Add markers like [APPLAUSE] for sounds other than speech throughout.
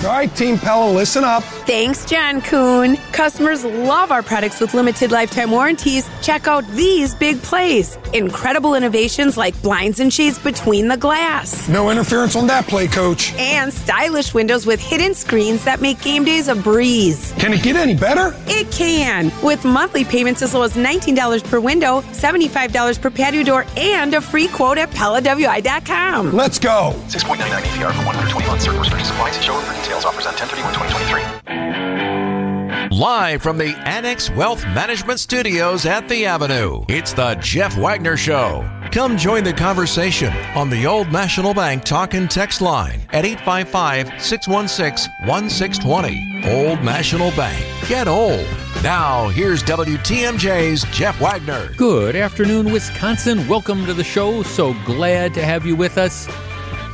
All right, Team Pella, listen up. Thanks, John Kuhn. Customers love our products with limited lifetime warranties. Check out these big plays. Incredible innovations like blinds and shades between the glass. No interference on that play, coach. And stylish windows with hidden screens that make game days a breeze. Can it get any better? It can. With monthly payments as low as $19 per window, $75 per patio door, and a free quote at PellaWI.com. Let's go. 6.99 APR for 120 months. Certain restrictions apply. See showroom for details. Offers on 1031 Live from the Annex Wealth Management Studios at the Avenue, it's the Jeff Wagner Show. Come join the conversation on the Old National Bank talk and text line at 855 616 1620. Old National Bank. Get old. Now, here's WTMJ's Jeff Wagner. Good afternoon, Wisconsin. Welcome to the show. So glad to have you with us.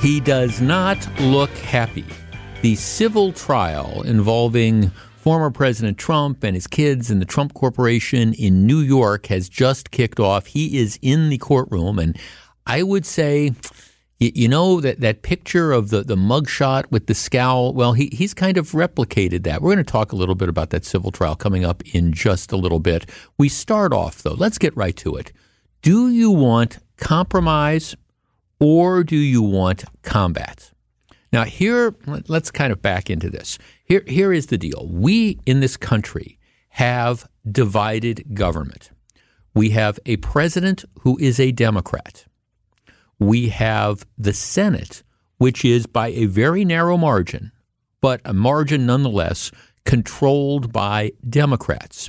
He does not look happy. The civil trial involving former President Trump and his kids and the Trump Corporation in New York has just kicked off. He is in the courtroom, and I would say, you, know, that, that picture of the, the mugshot with the scowl, well, he, he's kind of replicated that. We're going to talk a little bit about that civil trial coming up in just a little bit. We start off, though, let's get right to it. Do you want compromise or do you want combat? Now, here, let's kind of back into this. Here, here is the deal. We in this country have divided government. We have a president who is a Democrat. We have the Senate, which is by a very narrow margin, but a margin nonetheless controlled by Democrats.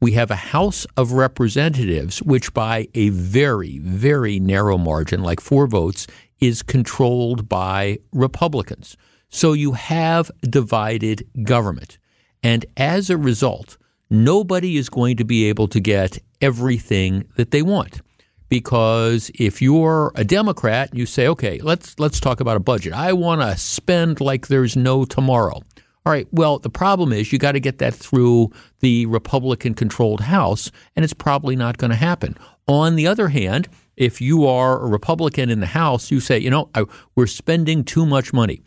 We have a House of Representatives, which by a very, very narrow margin, like four votes, is controlled by Republicans. So you have divided government. And as a result, nobody is going to be able to get everything that they want. Because if you're a Democrat, you say, okay, let's let's talk about a budget. I want to spend like there's no tomorrow. All right, well, the problem is you got to get that through the Republican controlled House, and it's probably not going to happen. On the other hand, if you are a Republican in the House, you say, you know, I, we're spending too much money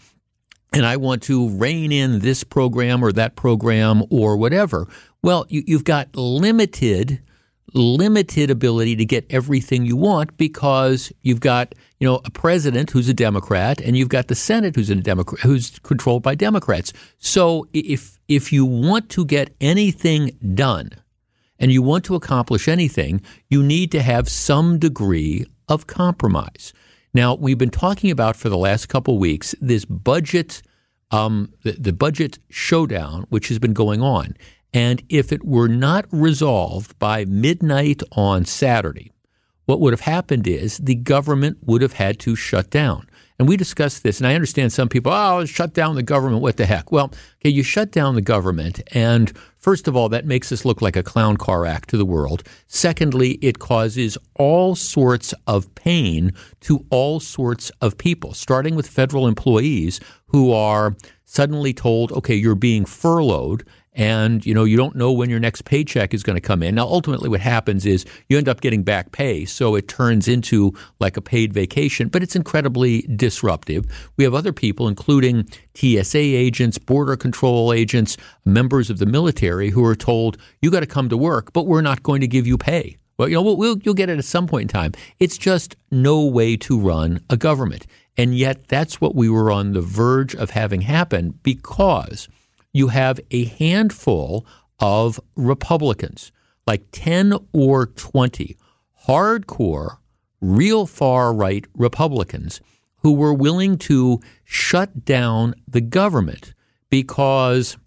and I want to rein in this program or that program or whatever. Well, you, you've got limited limited ability to get everything you want because you've got you know a president who's a Democrat and you've got the Senate who's a Democrat who's controlled by Democrats. So if if you want to get anything done, and you want to accomplish anything, you need to have some degree of compromise. Now, we've been talking about for the last couple weeks this budget, um, the, the budget showdown, which has been going on. And if it were not resolved by midnight on Saturday, what would have happened is the government would have had to shut down. And we discussed this, and I understand some people, oh, shut down the government. What the heck? Well, okay, you shut down the government, and first of all, that makes us look like a clown car act to the world. Secondly, it causes all sorts of pain to all sorts of people, starting with federal employees who are suddenly told, okay, you're being furloughed and you know you don't know when your next paycheck is going to come in. Now, ultimately, what happens is you end up getting back pay, so it turns into like a paid vacation, but it's incredibly disruptive. We have other people, including TSA agents, border control agents, members of the military, who are told you got to come to work, but we're not going to give you pay. Well, you know, we'll, we'll, you'll get it at some point in time. It's just no way to run a government. And yet, that's what we were on the verge of having happen because you have a handful of Republicans, like 10 or 20 hardcore, real far right Republicans who were willing to shut down the government because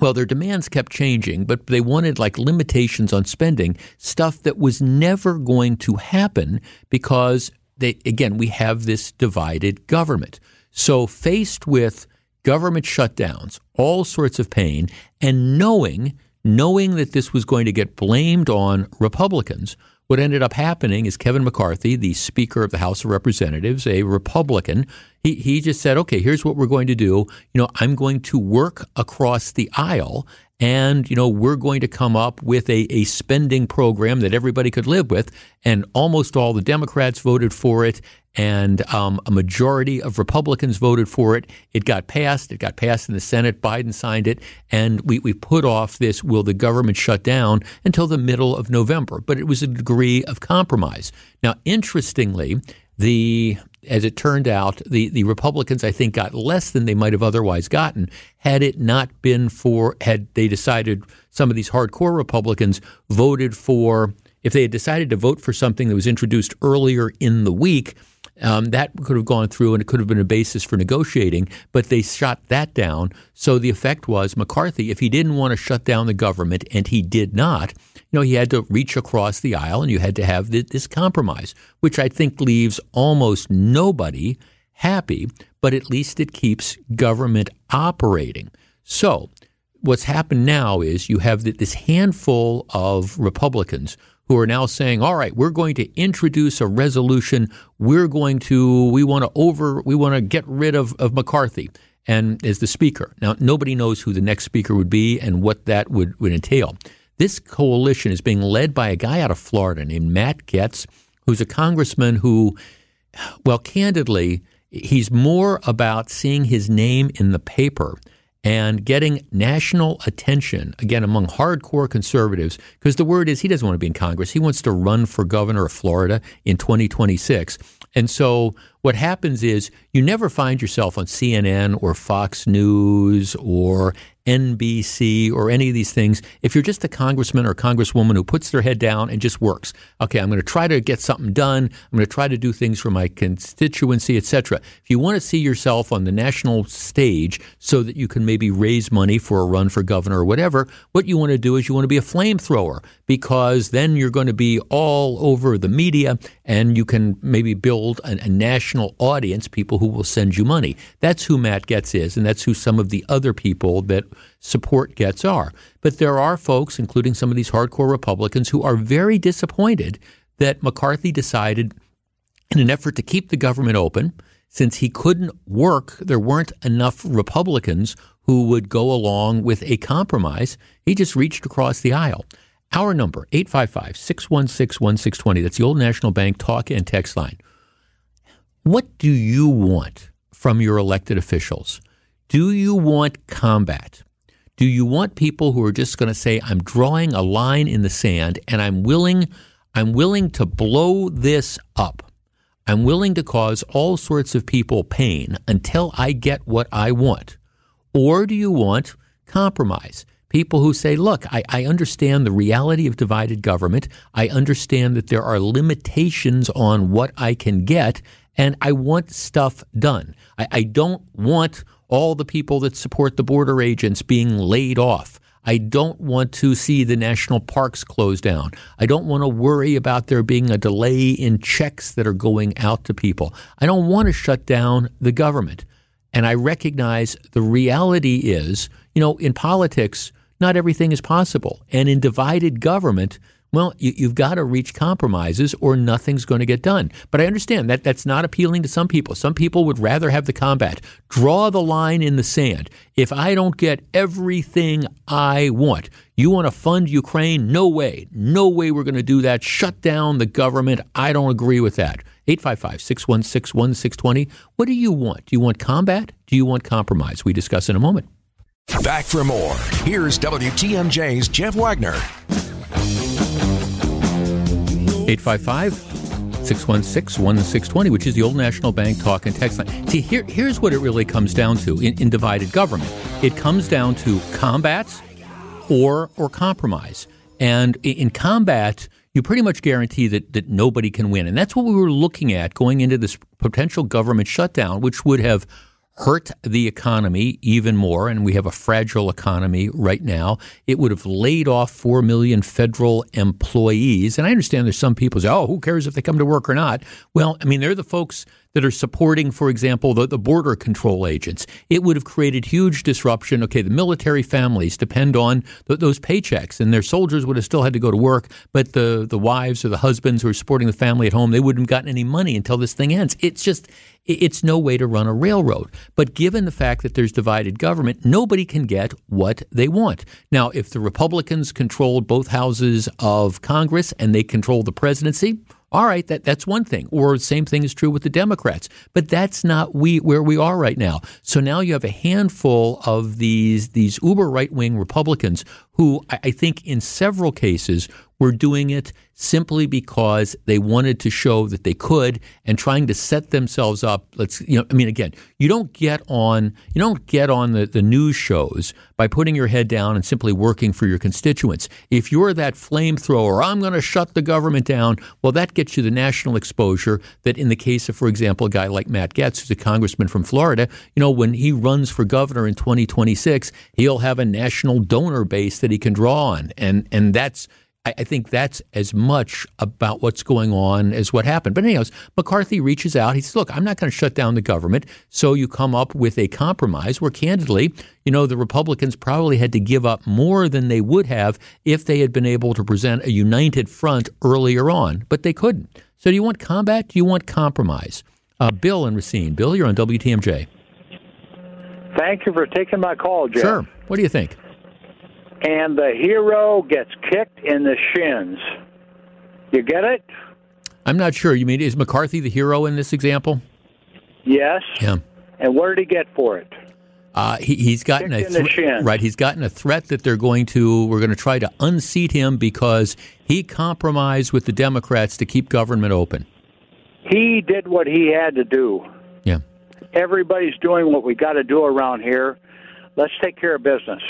well, their demands kept changing, but they wanted like limitations on spending, stuff that was never going to happen because they, again, we have this divided government. So faced with government shutdowns, all sorts of pain, and knowing knowing that this was going to get blamed on Republicans, what ended up happening is Kevin McCarthy, the Speaker of the House of Representatives, a Republican, he, he just said, okay, here's what we're going to do. You know, I'm going to work across the aisle and you know we're going to come up with a, a spending program that everybody could live with and almost all the democrats voted for it and um, a majority of republicans voted for it. It got passed. It got passed in the senate. Biden signed it. And we, we put off this will the government shut down until the middle of november? But it was a degree of compromise. Now interestingly the as it turned out, the, the Republicans, I think, got less than they might have otherwise gotten had it not been for, had they decided, some of these hardcore Republicans voted for, if they had decided to vote for something that was introduced earlier in the week, um, that could have gone through and it could have been a basis for negotiating, but they shot that down. So the effect was McCarthy, if he didn't want to shut down the government, and he did not, you know, he had to reach across the aisle and you had to have this compromise, which I think leaves almost nobody happy, but at least it keeps government operating. So, what's happened now is you have this handful of Republicans who are now saying, all right, we're going to introduce a resolution. We're going to, we want to over, we want to get rid of, of McCarthy and as the speaker. Now, nobody knows who the next speaker would be and what that would, would entail. This coalition is being led by a guy out of Florida named Matt Gaetz, who's a congressman who, well, candidly, he's more about seeing his name in the paper and getting national attention, again, among hardcore conservatives, because the word is he doesn't want to be in Congress. He wants to run for governor of Florida in 2026. And so what happens is you never find yourself on CNN or Fox News or NBC or any of these things if you're just a congressman or congresswoman who puts their head down and just works. Okay, I'm going to try to get something done. I'm going to try to do things for my constituency, etc. If you want to see yourself on the national stage so that you can maybe raise money for a run for governor or whatever, what you want to do is you want to be a flamethrower because then you're going to be all over the media and you can maybe build a, a national audience, people who will send you money. That's who Matt Gaetz is, and that's who some of the other people that support Gaetz are. But there are folks, including some of these hardcore Republicans, who are very disappointed that McCarthy decided, in an effort to keep the government open, since he couldn't work, there weren't enough Republicans who would go along with a compromise. He just reached across the aisle. Our number, 855 616 1620. That's the Old National Bank talk and text line. What do you want from your elected officials? Do you want combat? Do you want people who are just going to say, I'm drawing a line in the sand and I'm willing, I'm willing to blow this up? I'm willing to cause all sorts of people pain until I get what I want. Or do you want compromise? People who say, look, I, I, understand the reality of divided government. I understand that there are limitations on what I can get, and I want stuff done. I, I don't want all the people that support the border agents being laid off. I don't want to see the national parks closed down. I don't want to worry about there being a delay in checks that are going out to people. I don't want to shut down the government. And I recognize the reality is, you know, in politics, not everything is possible. And in divided government, well, you, have got to reach compromises or nothing's going to get done. But I understand that that's not appealing to some people. Some people would rather have the combat. Draw the line in the sand. If I don't get everything I want, you want to fund Ukraine? No way. No way we're going to do that. Shut down the government. I don't agree with that. 855 616 1620. What do you want? Do you want combat? Do you want compromise? We discuss in a moment. Back for more. Here's WTMJ's Jeff Wagner. 855 616 1620, which is the old National Bank talk and text line. See, here, here's what it really comes down to in, in divided government it comes down to combat or, or compromise. And in combat, you pretty much guarantee that, that nobody can win. And that's what we were looking at going into this potential government shutdown, which would have hurt the economy even more, and we have a fragile economy right now. It would have laid off 4 million federal employees. And I understand there's some people say, oh, who cares if they come to work or not? Well, I mean, they're the folks that are supporting, for example, the, the border control agents. It would have created huge disruption. Okay, the military families depend on th- those paychecks, and their soldiers would have still had to go to work, but the, the wives or the husbands who are supporting the family at home, they wouldn't have gotten any money until this thing ends. It's just, it's no way to run a railroad. But given the fact that there's divided government, nobody can get what they want. Now, if the Republicans controlled both houses of Congress and they control the presidency, all right, that, that's one thing. Or the same thing is true with the Democrats. But that's not we where we are right now. So now you have a handful of these these uber right wing Republicans who I, I think in several cases were doing it simply because they wanted to show that they could and trying to set themselves up. Let's, you know, I mean, again, you don't get on, you don't get on the, the news shows by putting your head down and simply working for your constituents. If you're that flamethrower, I'm going to shut the government down, well, that gets you the national exposure that in the case of, for example, a guy like Matt Gaetz, who's a congressman from Florida, you know, when he runs for governor in 2026, he'll have a national donor base that he can draw on. And, and that's, I, think that's as much about what's going on as what happened. But anyways, McCarthy reaches out. He says, "Look, I'm not going to shut down the government." So you come up with a compromise where, candidly, you know, the Republicans probably had to give up more than they would have if they had been able to present a united front earlier on, but they couldn't. So do you want combat? Do you want compromise? Uh, Bill and Racine. Bill, you're on WTMJ. Thank you for taking my call, Jeff. Sure. What do you think? And the hero gets kicked in the shins. You get it? I'm not sure. You mean is McCarthy the hero in this example? Yes. Yeah. And what did he get for it? Uh, he, has gotten Kicked a in the shin. right. He's gotten a threat that they're going to. We're going to try to unseat him because he compromised with the Democrats to keep government open. He did what he had to do. Yeah. Everybody's doing what we got to do around here. Let's take care of business.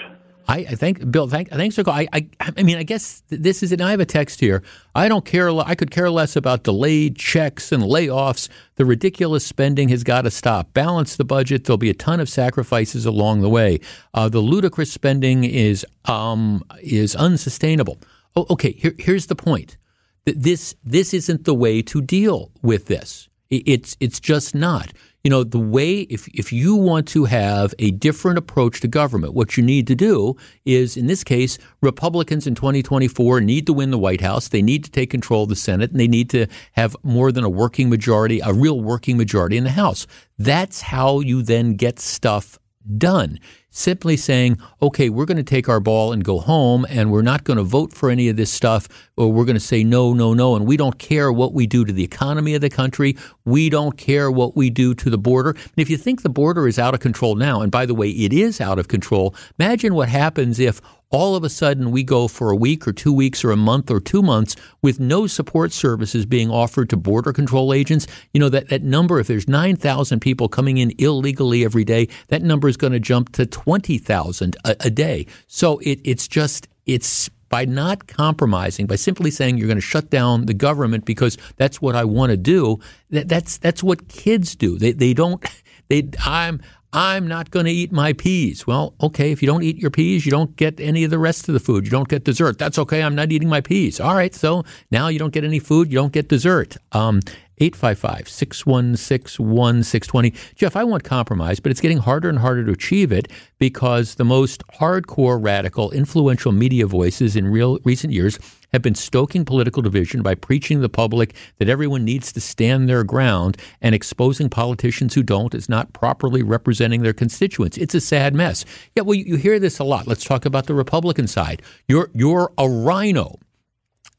I, I think Bill. Thank, thanks for calling. I, I, I mean, I guess this is it. I have a text here. I don't care. I could care less about delayed checks and layoffs. The ridiculous spending has got to stop. Balance the budget. There'll be a ton of sacrifices along the way. Uh, the ludicrous spending is um, is unsustainable. Oh, okay. Here, here's the point. This this isn't the way to deal with this. It's it's just not you know, the way, if, if you want to have a different approach to government, what you need to do is, in this case, Republicans in 2024 need to win the White House. They need to take control of the Senate and they need to have more than a working majority, a real working majority in the House. That's how you then get stuff done simply saying, okay, we're going to take our ball and go home and we're not going to vote for any of this stuff or we're going to say no, no, no. And we don't care what we do to the economy of the country. We don't care what we do to the border. And if you think the border is out of control now, and by the way, it is out of control, imagine what happens if all of a sudden we go for a week or two weeks or a month or two months with no support services being offered to border control agents. You know, that, that number, if there's 9,000 people coming in illegally every day, that number is going to jump to 20,000 a, day. So it, it's just, it's by not compromising, by simply saying you're going to shut down the government because that's what I want to do. That, that's that's what kids do. They they don't. [LAUGHS] They I'm I'm not going to eat my peas. Well, okay, if you don't eat your peas, you don't get any of the rest of the food. You don't get dessert. That's okay. I'm not eating my peas. All right, so now you don't get any food, you don't get dessert. Um, 855 616 1620. Jeff, I want compromise, but it's getting harder and harder to achieve it because the most hardcore, radical, influential media voices in real recent years have been stoking political division by preaching to the public that everyone needs to stand their ground and exposing politicians who don't as not properly representing their constituents. It's a sad mess. Yeah, well, you hear this a lot. Let's talk about the Republican side. You're you're a RINO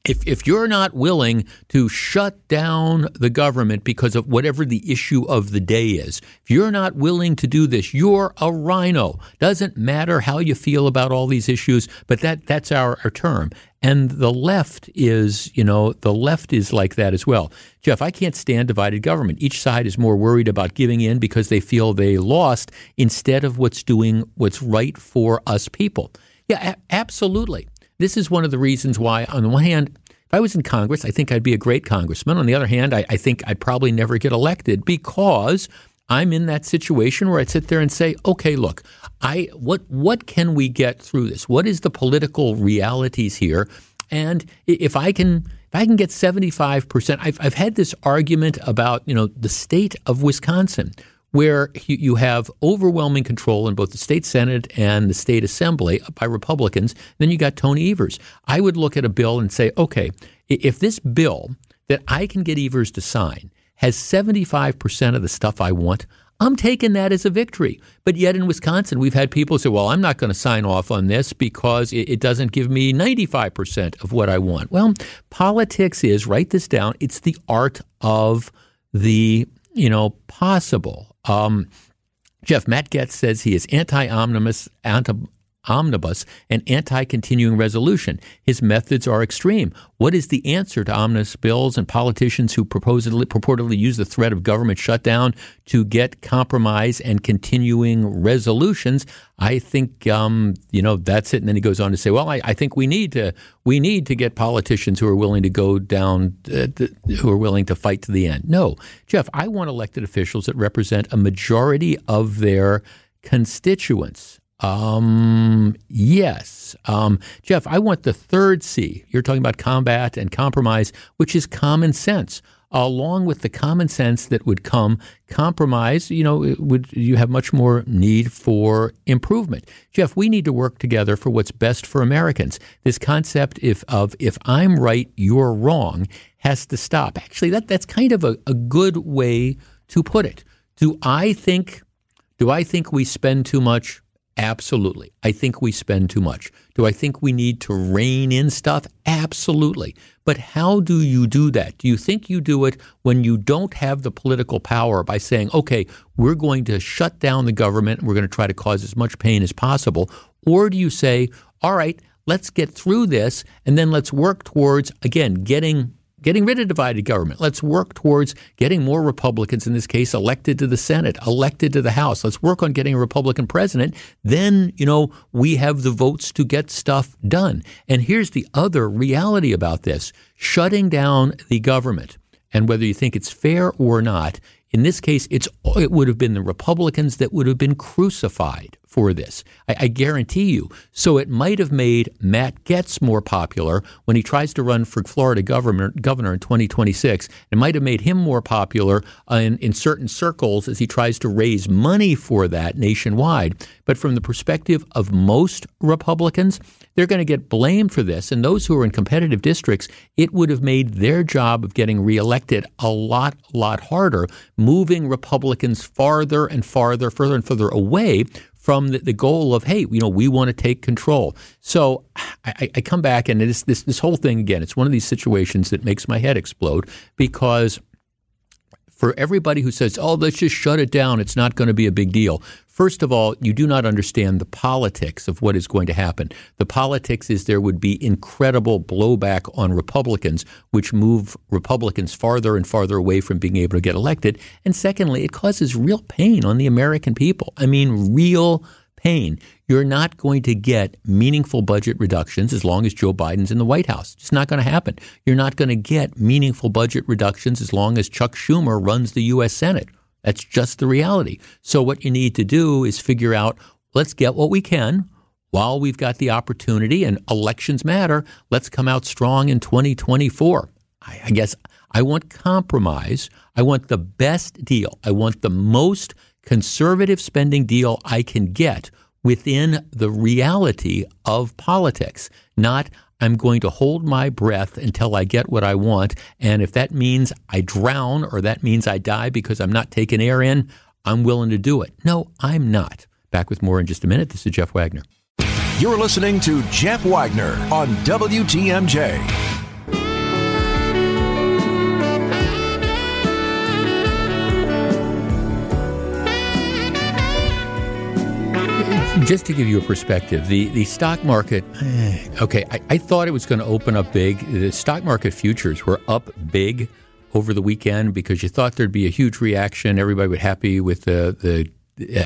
if, if you're not willing to shut down the government because of whatever the issue of the day is, if you're not willing to do this, you're a rhino. Doesn't matter how you feel about all these issues, but that, that's our, our term. And the left is, you know, the left is like that as well. Jeff, I can't stand divided government. Each side is more worried about giving in because they feel they lost instead of what's doing what's right for us people. Yeah, a- absolutely. This is one of the reasons why, on the one hand, if I was in Congress, I think I'd be a great congressman. On the other hand, I, I think I'd probably never get elected because I'm in that situation where I sit there and say, okay, look, I what what can we get through this? What is the political realities here? And if I can if I can get 75%, I've, I've had this argument about, you know, the state of Wisconsin where you, have overwhelming control in both the state Senate and the state Assembly by Republicans. Then you got Tony Evers. I would look at a bill and say, okay, if this bill that I can get Evers to sign has 75% of the stuff I want, I'm taking that as a victory. But yet in Wisconsin, we've had people say, well, I'm not going to sign off on this because it, doesn't give me 95% of what I want. Well, politics is, write this down, it's the art of the, you know, possible. Um, Jeff, Matt Gaetz says he is anti-omnibus, anti omnibus and anti continuing resolution. His methods are extreme. What is the answer to omnibus bills and politicians who purportedly, purportedly use the threat of government shutdown to get compromise and continuing resolutions? I think um, you know that's it. And then he goes on to say, "Well, I, I, think we need to we need to get politicians who are willing to go down, uh, who are willing to fight to the end." No, Jeff, I want elected officials that represent a majority of their constituents. Um, yes. Um, Jeff, I want the third C. You're talking about combat and compromise, which is common sense. Along with the common sense that would come compromise, you know, would you have much more need for improvement. Jeff, we need to work together for what's best for Americans. This concept if, of if I'm right, you're wrong has to stop. Actually, that, that's kind of a, a good way to put it. Do I think do I think we spend too much Absolutely. I think we spend too much. Do I think we need to rein in stuff? Absolutely. But how do you do that? Do you think you do it when you don't have the political power by saying, okay, we're going to shut down the government and we're going to try to cause as much pain as possible? Or do you say, all right, let's get through this and then let's work towards, again, getting getting rid of divided government. Let's work towards getting more Republicans, in this case, elected to the Senate, elected to the House. Let's work on getting a Republican president. Then, you know, we have the votes to get stuff done. And here's the other reality about this shutting down the government, and whether you think it's fair or not, in this case, it's it would have been the Republicans that would have been crucified for this. I, I, guarantee you. So it might have made Matt Gaetz more popular when he tries to run for Florida governor, governor in 2026. It might have made him more popular uh, in, in certain circles as he tries to raise money for that nationwide. But from the perspective of most Republicans, they're going to get blamed for this. And those who are in competitive districts, it would have made their job of getting reelected a lot, lot harder, moving Republicans farther and farther, further and further away from the, the, goal of hey, you know, we want to take control. So I, I come back and this this this whole thing again. It's one of these situations that makes my head explode because for everybody who says, "Oh, let's just shut it down. It's not going to be a big deal." First of all, you do not understand the politics of what is going to happen. The politics is there would be incredible blowback on Republicans, which move Republicans farther and farther away from being able to get elected. And secondly, it causes real pain on the American people. I mean, real pain. You're not going to get meaningful budget reductions as long as Joe Biden's in the White House. It's not going to happen. You're not going to get meaningful budget reductions as long as Chuck Schumer runs the U.S. Senate that's just the reality. So, what you need to do is figure out let's get what we can while we've got the opportunity, and elections matter. Let's come out strong in 2024. I, I guess I want compromise. I want the best deal. I want the most conservative spending deal I can get within the reality of politics, not I'm going to hold my breath until I get what I want. And if that means I drown or that means I die because I'm not taking air in, I'm willing to do it. No, I'm not. Back with more in just a minute. This is Jeff Wagner. You're listening to Jeff Wagner on WTMJ. Just to give you a perspective, the, the stock market, eh, okay, I, I thought it was going to open up big. The stock market futures were up big over the weekend because you thought there'd be a huge reaction. Everybody would happy with the, the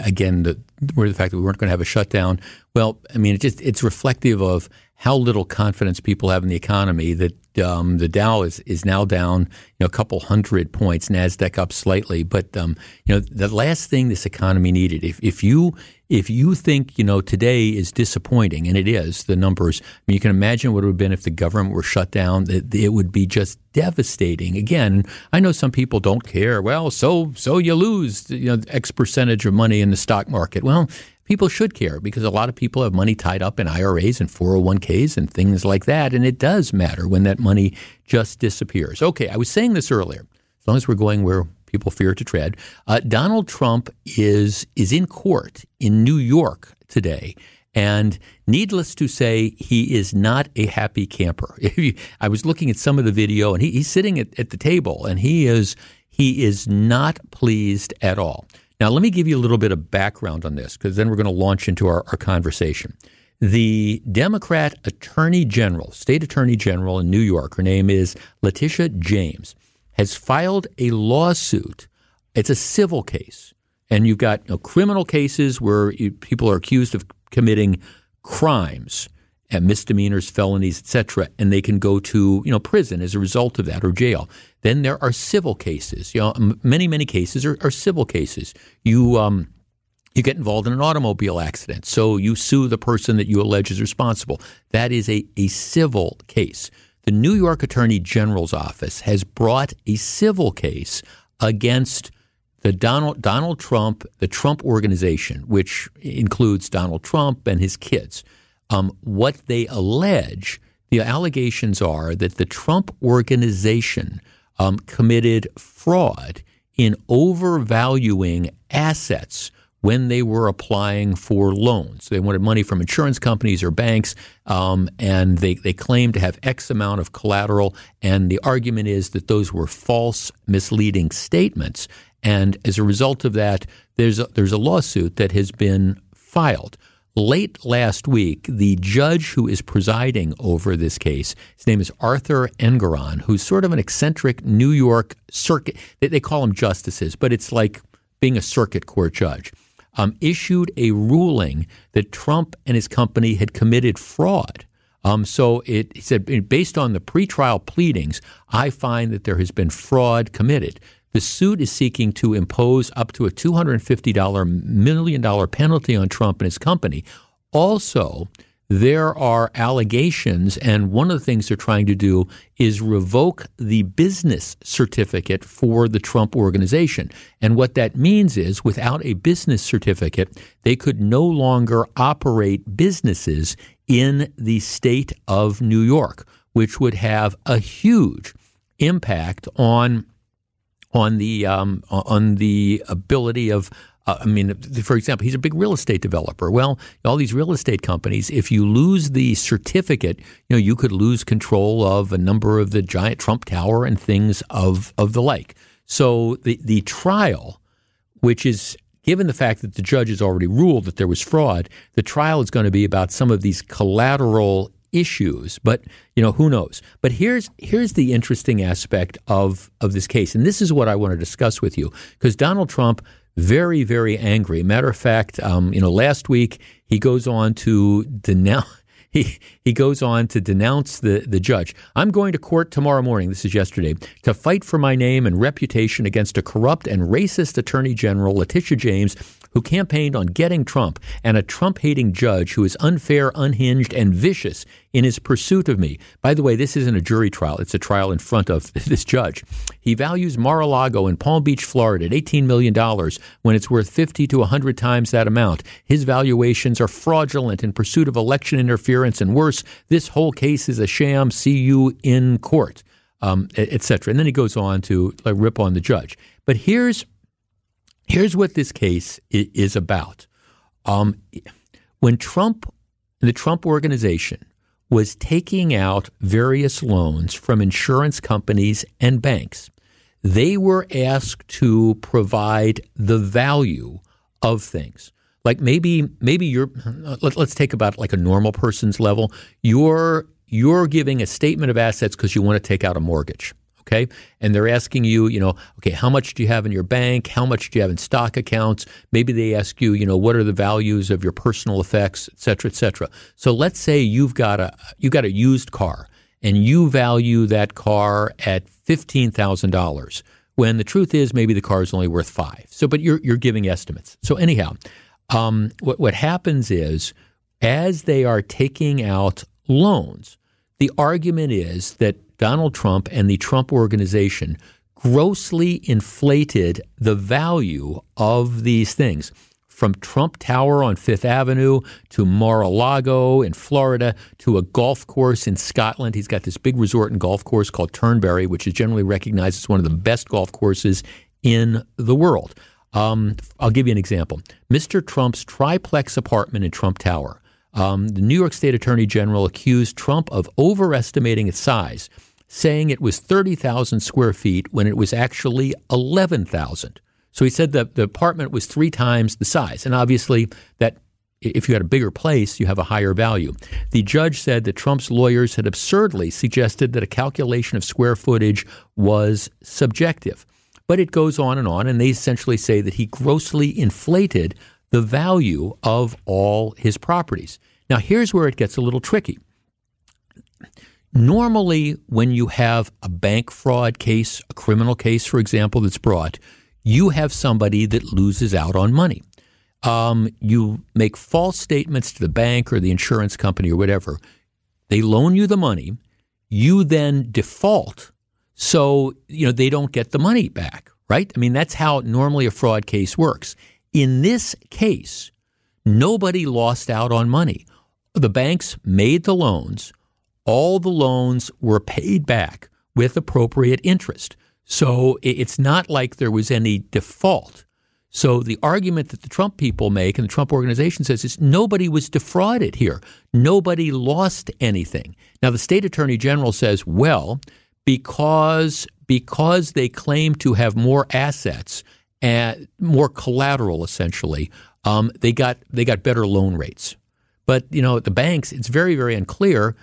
again, the, the fact that we weren't going to have a shutdown. Well, I mean, it just it's reflective of how little confidence people have in the economy that Um, the Dow is, is now down you know, a couple hundred points, Nasdaq up slightly. But um, you know the last thing this economy needed, if, if you if you think you know today is disappointing, and it is the numbers. I mean, you can imagine what it would have been if the government were shut down. It, it would be just devastating. Again, I know some people don't care. Well, so so you lose you know X percentage of money in the stock market. Well, people should care because a lot of people have money tied up in IRAs and 401ks and things like that. And it does matter when that money just disappears. Okay, I was saying this earlier. As long as we're going where people fear to tread, uh, Donald Trump is is in court in New York today. And needless to say, he is not a happy camper. [LAUGHS] I was looking at some of the video, and he, he's sitting at, at the table, and he is he is not pleased at all. Now, let me give you a little bit of background on this because then we're going to launch into our, our conversation. The Democrat Attorney General, State Attorney General in New York, her name is Letitia James, has filed a lawsuit. It's a civil case. And you've got you know, criminal cases where people are accused of committing crimes misdemeanors, felonies, etc., and they can go to you know prison as a result of that or jail. Then there are civil cases. You know, many many cases are, are civil cases. You um, you get involved in an automobile accident, so you sue the person that you allege is responsible. That is a, a civil case. The New York Attorney General's office has brought a civil case against the Donald Donald Trump, the Trump organization, which includes Donald Trump and his kids. Um, what they allege, the allegations are that the Trump organization um, committed fraud in overvaluing assets when they were applying for loans. They wanted money from insurance companies or banks, um, and they, they claimed to have X amount of collateral. And the argument is that those were false, misleading statements. And as a result of that, there's a, there's a lawsuit that has been filed. Late last week, the judge who is presiding over this case, his name is Arthur Engoron, who's sort of an eccentric New York circuit. They, call them justices, but it's like being a circuit court judge. Um, issued a ruling that Trump and his company had committed fraud. Um, so it, he said, based on the pretrial pleadings, I find that there has been fraud committed. The suit is seeking to impose up to a $250 million penalty on Trump and his company. Also, there are allegations, and one of the things they're trying to do is revoke the business certificate for the Trump organization. And what that means is without a business certificate, they could no longer operate businesses in the state of New York, which would have a huge impact on on the um, on the ability of uh, I mean, for example, he's a big real estate developer. Well, all these real estate companies, if you lose the certificate, you know, you could lose control of a number of the giant Trump Tower and things of of the like. So the the trial, which is given the fact that the judge has already ruled that there was fraud, the trial is going to be about some of these collateral issues, but you know who knows. But here's here's the interesting aspect of of this case, and this is what I want to discuss with you because Donald Trump very very angry. Matter of fact, um, you know, last week he goes on to denounce. [LAUGHS] He, he goes on to denounce the, the judge. I'm going to court tomorrow morning, this is yesterday, to fight for my name and reputation against a corrupt and racist Attorney General, Letitia James, who campaigned on getting Trump, and a Trump hating judge who is unfair, unhinged, and vicious in his pursuit of me. By the way, this isn't a jury trial, it's a trial in front of [LAUGHS] this judge. He values Mar a Lago in Palm Beach, Florida at $18 million when it's worth 50 to 100 times that amount. His valuations are fraudulent in pursuit of election interference, and worse, this whole case is a sham. See you in court. Um, etc. And then he goes on to like, rip on the judge. But here's Here's what this case is about. Um, when Trump, the Trump organization, was taking out various loans from insurance companies and banks, they were asked to provide the value of things. Like maybe, maybe you're. Let, us take about like a normal person's level. You're you're giving a statement of assets because you want to take out a mortgage okay? And they're asking you, you know, okay, how much do you have in your bank? How much do you have in stock accounts? Maybe they ask you, you know, what are the values of your personal effects, et cetera, et cetera. So let's say you've got a you got a used car and you value that car at $15,000 when the truth is maybe the car is only worth five. So, but you're, you're giving estimates. So, anyhow, um, what, what happens is as they are taking out loans, the argument is that Donald Trump and the Trump organization grossly inflated the value of these things from Trump Tower on Fifth Avenue to Mar-a-Lago in Florida to a golf course in Scotland. He's got this big resort and golf course called Turnberry, which is generally recognized as one of the best golf courses in the world. Um, I'll give you an example. Mr. Trump's triplex apartment in Trump Tower. Um, the New York State Attorney General accused Trump of overestimating its size, saying it was 30,000 square feet when it was actually 11,000. So he said that the apartment was three times the size. And obviously, that if you had a bigger place, you have a higher value. The judge said that Trump's lawyers had absurdly suggested that a calculation of square footage was subjective. But it goes on and on, and they essentially say that he grossly inflated the value of all his properties. Now, here's where it gets a little tricky. Normally, when you have a bank fraud case, a criminal case, for example, that's brought, you have somebody that loses out on money. Um, you make false statements to the bank or the insurance company or whatever. They loan you the money. You then default. So, you know, they don't get the money back, right? I mean, that's how normally a fraud case works. In this case, nobody lost out on money. The banks made the loans. All the loans were paid back with appropriate interest. So it's not like there was any default. So the argument that the Trump people make and the Trump organization says is nobody was defrauded here. Nobody lost anything. Now the state attorney general says, well, because because they claim to have more assets and more collateral essentially, um, they got they got better loan rates. But you know, the banks, it's very very unclear.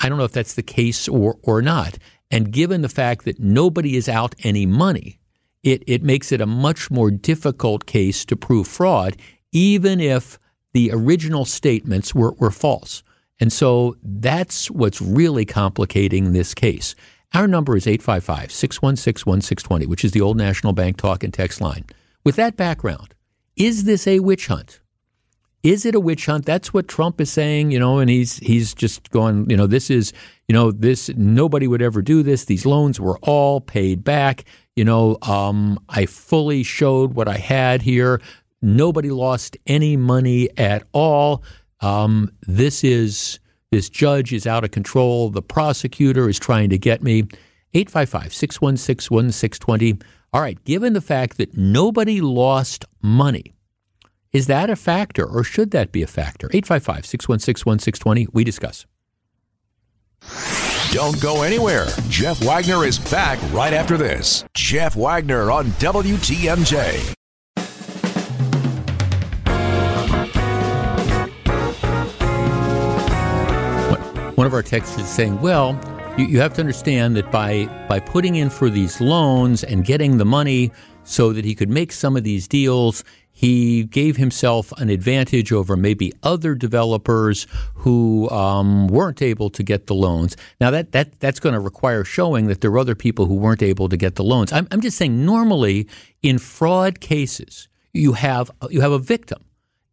I don't know if that's the case or or not. And given the fact that nobody is out any money, it, it makes it a much more difficult case to prove fraud, even if the original statements were, were false. And so that's what's really complicating this case. Our number is 855 616 1620, which is the old National Bank talk and text line. With that background, is this a witch hunt? Is it a witch hunt? That's what Trump is saying, you know, and he's he's just going, you know, this is, you know, this nobody would ever do this. These loans were all paid back. You know, um, I fully showed what I had here. Nobody lost any money at all. Um, this is this judge is out of control. The prosecutor is trying to get me. 855 616 1620. All right, given the fact that nobody lost money, is that a factor or should that be a factor? 855 616 1620. We discuss. Don't go anywhere. Jeff Wagner is back right after this. Jeff Wagner on WTMJ. One of our texters is saying, well, you, you have to understand that by, by putting in for these loans and getting the money so that he could make some of these deals, he gave himself an advantage over maybe other developers who um, weren't able to get the loans. Now that that that's going to require showing that there are other people who weren't able to get the loans. I'm, I'm just saying normally in fraud cases you have you have a victim.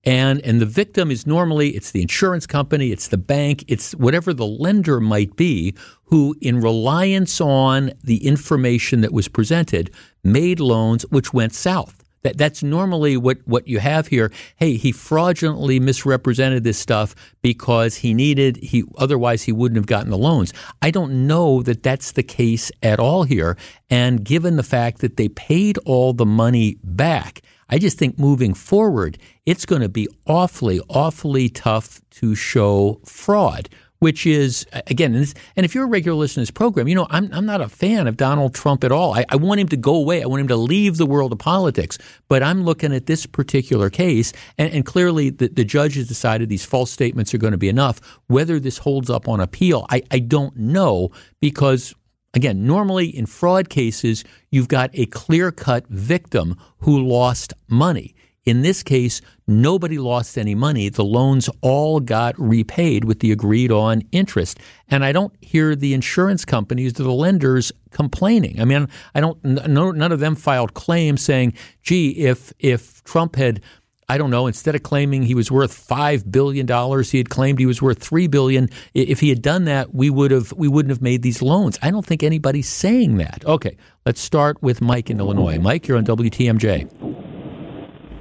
And and the victim is normally it's the insurance company, it's the bank, it's whatever the lender might be who in reliance on the information that was presented made loans which went south. That, that's normally what, what you have here. Hey, he fraudulently misrepresented this stuff because he needed he otherwise he wouldn't have gotten the loans. I don't know that that's the case at all here. And given the fact that they paid all the money back, I just think moving forward, it's going to be awfully, awfully tough to show fraud which is again, and, if you're a regular listener to this program, you know I'm I'm not a fan of Donald Trump at all. I, I, want him to go away. I want him to leave the world of politics. But I'm looking at this particular case, and, and clearly the, the judge has decided these false statements are going to be enough. Whether this holds up on appeal, I, I don't know because Again, normally in fraud cases, you've got a clear cut victim who lost money. In this case, nobody lost any money. The loans all got repaid with the agreed on interest. And I don't hear the insurance companies or the lenders complaining. I mean, I don't, no, none of them filed claims saying, gee, if, if Trump had I don't know, instead of claiming he was worth five billion dollars, he had claimed he was worth three billion. If he had done that, we would have we wouldn't have made these loans. I don't think anybody's saying that. Okay, let's start with Mike in Illinois. Mike, you're on WTMJ.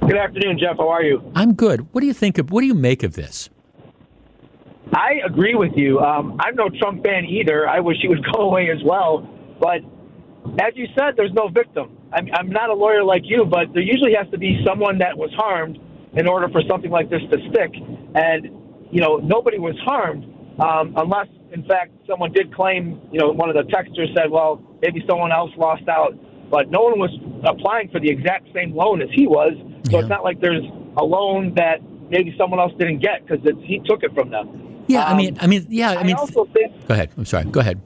Good afternoon, Jeff. How are you? I'm good. What do you think of what do you make of this? I agree with you. Um, I'm no Trump fan either. I wish he would [LAUGHS] go away as well. But as you said, there's no victim. I'm, I'm not a lawyer like you, but there usually has to be someone that was harmed in order for something like this to stick. And, you know, nobody was harmed um, unless, in fact, someone did claim, you know, one of the texters said, well, maybe someone else lost out. But no one was applying for the exact same loan as he was. So Yeah. it's not like there's a loan that maybe someone else didn't get because he took it from them. Yeah, I Um, mean, I mean, yeah, I I mean. also think go ahead. I'm sorry. Go ahead.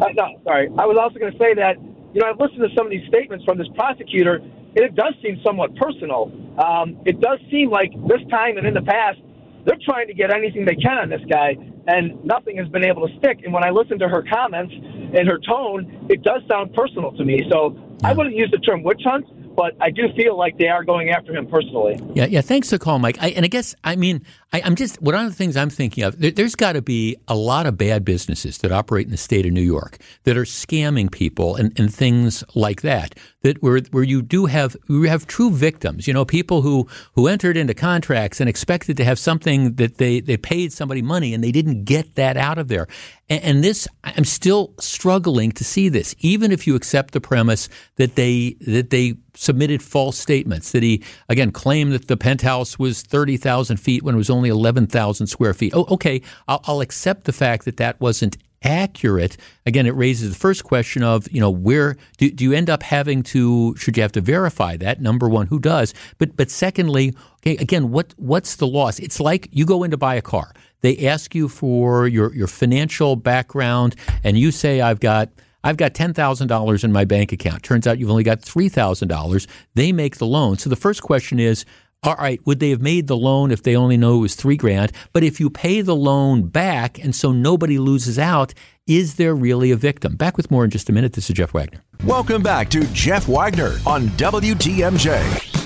uh, no, sorry. I was also going to say that, you know, I've listened to some of these statements from this prosecutor, and it does seem somewhat personal. Um, it does seem like this time and in the past, they're trying to get anything they can on this guy, and nothing has been able to stick. And when I listen to her comments and her tone, it does sound personal to me. So I wouldn't use the term witch hunt, but I do feel like they are going after him personally. Yeah, yeah. Thanks for the call, Mike. I, and I guess I mean I, I'm just one of the things I'm thinking of. There, there's got to be a lot of bad businesses that operate in the state of New York that are scamming people and, and things like that. That where where you do have you have true victims. You know, people who who entered into contracts and expected to have something that they they paid somebody money and they didn't get that out of there. And, and this I'm still struggling to see this, even if you accept the premise that they that they submitted false statements. That he again claimed that the penthouse was thirty thousand feet when it was only eleven thousand square feet. Oh, okay, I'll, I'll accept the fact that that wasn't accurate. Again, it raises the first question of you know where do, do you end up having to should you have to verify that number one who does but but secondly okay again what what's the loss it's like you go in to buy a car they ask you for your your financial background and you say I've got I've got $10,000 in my bank account. Turns out you've only got $3,000. They make the loan. So the first question is, all right, would they have made the loan if they only know it was three grand? But if you pay the loan back and so nobody loses out, is there really a victim? Back with more in just a minute. This is Jeff Wagner. Welcome back to Jeff Wagner on WTMJ.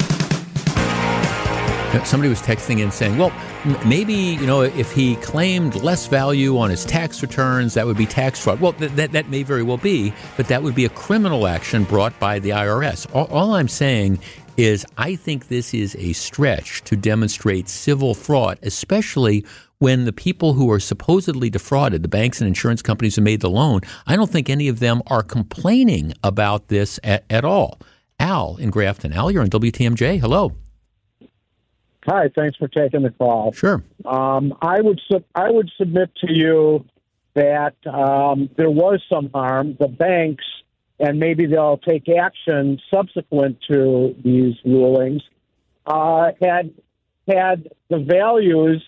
Uh, somebody was texting in saying, well, maybe, you know, if he claimed less value on his tax returns, that would be tax fraud. Well, th- that, that may very well be, but that would be a criminal action brought by the IRS. All, all I'm saying is I think this is a stretch to demonstrate civil fraud, especially when the people who are supposedly defrauded, the banks and insurance companies who made the loan, I don't think any of them are complaining about this at, at all. Al in Grafton. Al, you're on WTMJ. Hello. Hi, thanks for taking the call. Sure. Um, I would sub- I would submit to you that um, there was some harm. The banks, and maybe they'll take action subsequent to these rulings, uh, had had the values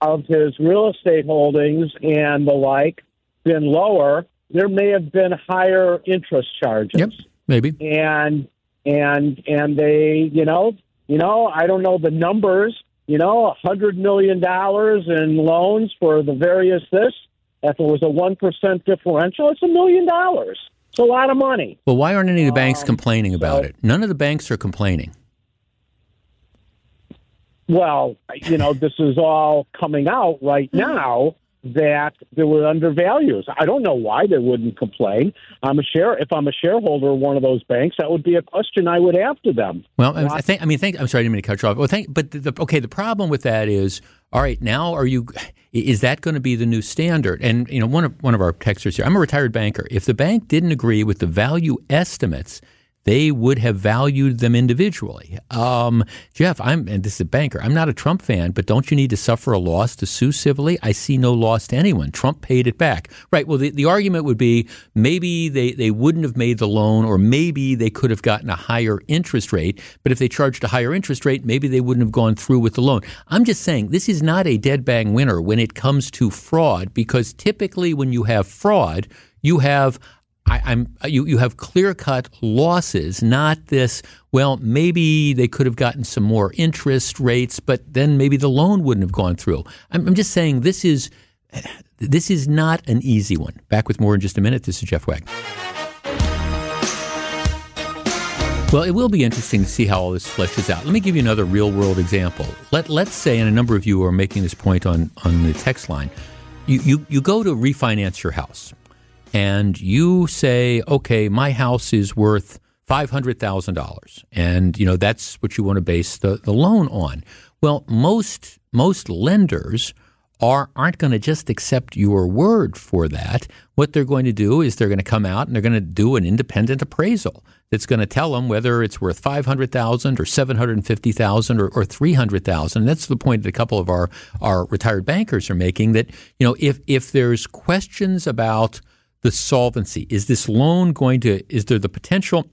of his real estate holdings and the like been lower, there may have been higher interest charges Yep. Maybe. and and and they you know you know i don't know the numbers you know a hundred million dollars in loans for the various this if it was a one percent differential it's a million dollars it's a lot of money Well, why aren't any of the banks Um, complaining about so- it? None of the banks are complaining. well you know this is all coming out right now that there were undervalues i don't know why they wouldn't complain i'm a share if i'm a shareholder of one of those banks that would be a question i would have to them Well, I- I think. I mean, think. I'm sorry, I didn't mean to cut you off. Well, think. But the, the, okay, the problem with that is, all right, now are you? Is that going to be the new standard? And you know, one of one of our texters here. I'm a retired banker. If the bank didn't agree with the value estimates. They would have valued them individually. Um, Jeff, I'm and this is a banker. I'm not a Trump fan, but don't you need to suffer a loss to sue civilly? I see no loss to anyone. Trump paid it back. Right. Well, the, the argument would be maybe they, they wouldn't have made the loan, or maybe they could have gotten a higher interest rate. But if they charged a higher interest rate, maybe they wouldn't have gone through with the loan. I'm just saying this is not a dead bang winner when it comes to fraud, because typically when you have fraud, you have I, I'm you you have clear cut losses, not this. Well, maybe they could have gotten some more interest rates, but then maybe the loan wouldn't have gone through. I'm, I'm just saying this is this is not an easy one. Back with more in just a minute. This is Jeff Wagner. Well, it will be interesting to see how all this fleshes out. Let me give you another real world example. Let, let's say, and a number of you are making this point on, on the text line, you, you, you go to refinance your house and you say, okay, my house is worth $500,000. And, you know, that's what you want to base the, the loan on. Well, most, most lenders are, aren't going to just accept your word for that. What they're going to do is they're going to come out and they're going to do an independent appraisal that's going to tell them whether it's worth 500,000 or 750,000 or, or 300,000. That's the point that a couple of our, our retired bankers are making that, you know, if, if there's questions about the solvency, is this loan going to, is there the potential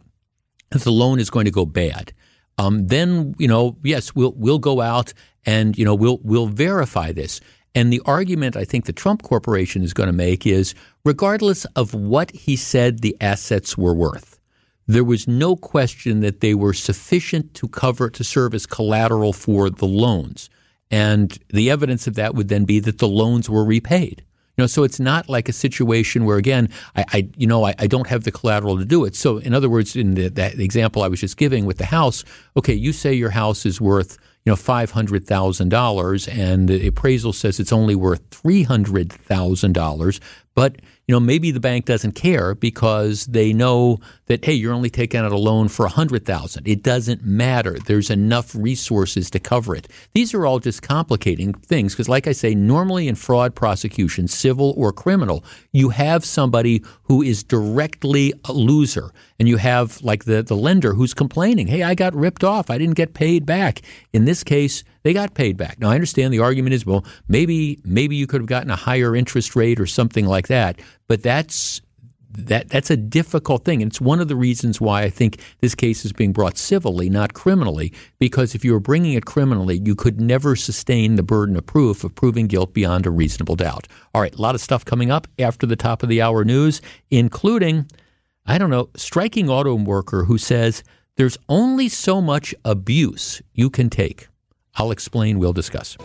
that the loan is going to go bad? Um, then, you know, yes, we'll, we'll go out and, you know, we'll, we'll verify this. And the argument I think the Trump Corporation is going to make is regardless of what he said the assets were worth, there was no question that they were sufficient to cover to serve as collateral for the loans. And the evidence of that would then be that the loans were repaid. You know, so it's not like a situation where, again, I, I you know, I, I, don't have the collateral to do it. So, in other words, in the, that example I was just giving with the house, okay, you say your house is worth you know five hundred thousand dollars, and the appraisal says it's only worth three hundred thousand dollars, but you know, maybe the bank doesn't care because they know that hey, you're only taking out a loan for a hundred thousand. It doesn't matter. There's enough resources to cover it. These are all just complicating things because, like I say, normally in fraud prosecution, civil or criminal, you have somebody who is directly a loser, and you have like the the lender who's complaining, hey, I got ripped off. I didn't get paid back. In this case they got paid back. Now I understand the argument is well maybe maybe you could have gotten a higher interest rate or something like that, but that's that that's a difficult thing, and it's one of the reasons why I think this case is being brought civilly, not criminally. Because if you were bringing it criminally, you could never sustain the burden of proof of proving guilt beyond a reasonable doubt. All right, a lot of stuff coming up after the top of the hour news, including I don't know, striking auto worker who says there's only so much abuse you can take. I'll explain, we'll discuss.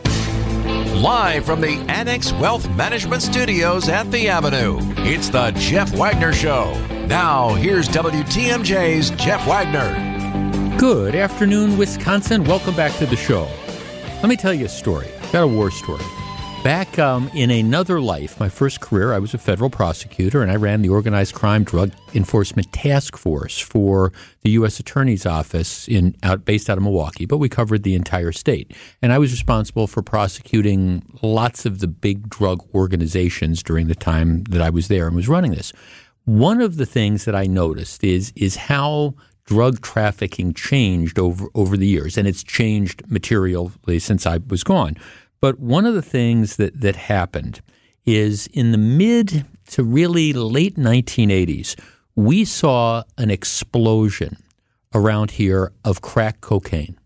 Live from the Annex Wealth Management Studios at The Avenue, it's The Jeff Wagner Show. Now, here's WTMJ's Jeff Wagner. Good afternoon, Wisconsin. Welcome back to the show. Let me tell you a story. I've got a war story. Back um, in another life, my first career, I was a federal prosecutor and I ran the Organized Crime Drug Enforcement Task Force for the U.S. Attorney's Office in out based out of Milwaukee, but we covered the entire state. And I was responsible for prosecuting lots of the big drug organizations during the time that I was there and was running this. One of the things that I noticed is is how drug trafficking changed over over the years, and it's changed materially since I was gone. But one of the things that, that happened is in the mid to really late 1980s, we saw an explosion around here of crack cocaine.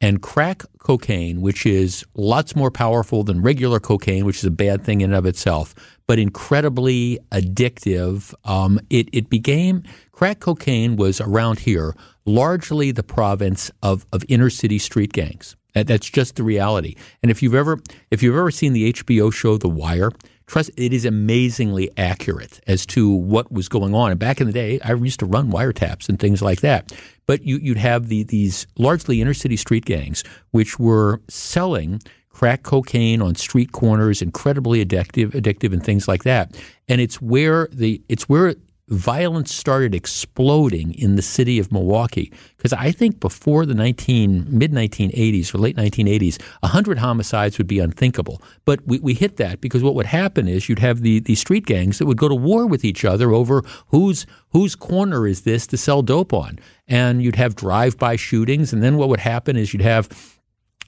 And crack cocaine, which is lots more powerful than regular cocaine, which is a bad thing in and of itself, but incredibly addictive. Um, it, it became crack cocaine was around here largely the province of, of inner city street gangs. That, that's just the reality. And if you've ever if you've ever seen the HBO show The Wire, trust it is amazingly accurate as to what was going on. And back in the day, I used to run wiretaps and things like that. But you, would have the, these largely inner city street gangs, which were selling crack cocaine on street corners, incredibly addictive, addictive, and things like that. And it's where the it's where violence started exploding in the city of Milwaukee. Because I think before the 19 mid 1980s or late 1980s 100 homicides would be unthinkable. But we, we hit that because what would happen is you'd have the, the street gangs that would go to war with each other over whose whose corner is this to sell dope on. And you'd have drive-by shootings and then what would happen is you'd have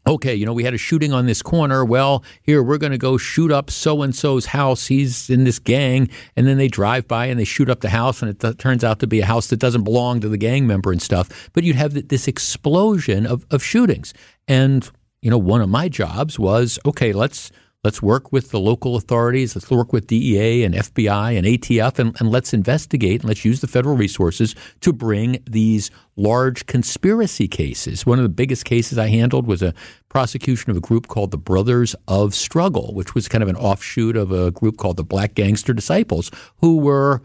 okay, you know, we had a shooting on this corner. Well, here, we're going to go shoot up so and so's house. He's in this gang. And then they drive by and they shoot up the house, and it th- turns out to be a house that doesn't belong to the gang member and stuff. But you'd have th- this explosion of, of shootings. And, you know, one of my jobs was okay, let's. Let's work with the local authorities. Let's work with DEA and FBI and ATF, and, and let's investigate and let's use the federal resources to bring these large conspiracy cases. One of the biggest cases I handled was a prosecution of a group called the Brothers of Struggle, which was kind of an offshoot of a group called the Black Gangster Disciples, who were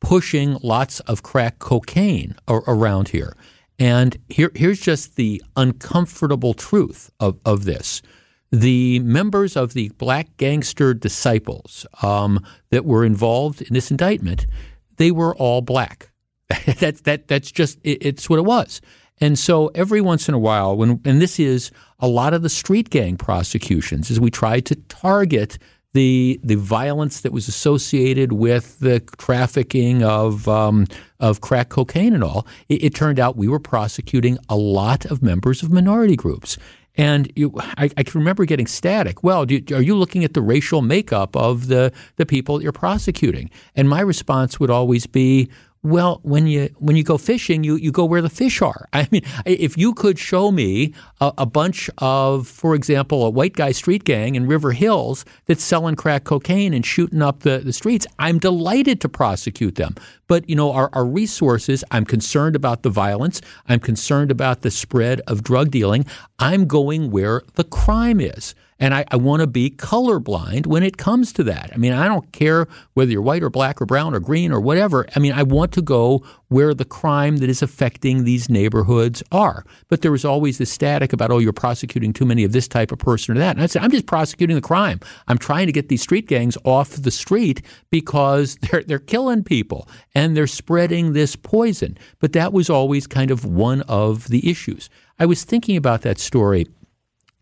pushing lots of crack cocaine around here. And here, here's just the uncomfortable truth of, of this. The members of the black gangster disciples um, that were involved in this indictment, they were all black. [LAUGHS] that, that, that's just, it, it's what it was. And so every once in a while, when and this is a lot of the street gang prosecutions, as we tried to target the the violence that was associated with the trafficking of um, of crack cocaine and all, it, it, turned out we were prosecuting a lot of members of minority groups. And you, I, I, can remember getting static. Well, you, are you looking at the racial makeup of the, the people you're prosecuting? And my response would always be, well, when you when you go fishing, you, you go where the fish are. [LAUGHS] I mean, if you could show me a, a, bunch of, for example, a white guy street gang in River Hills that's selling crack cocaine and shooting up the, the streets, I'm delighted to prosecute them. But you know, our, our resources, I'm concerned about the violence. I'm concerned about the spread of drug dealing. I'm going where the crime is. And I, I want to be colorblind when it comes to that. I mean, I don't care whether you're white or black or brown or green or whatever. I mean, I want to go where the crime that is affecting these neighborhoods are. But there was always this static about, oh, you're prosecuting too many of this type of person or that. And I said, I'm just prosecuting the crime. I'm trying to get these street gangs off the street because [LAUGHS] they're, they're killing people and they're spreading this poison. But that was always kind of one of the issues. I was thinking about that story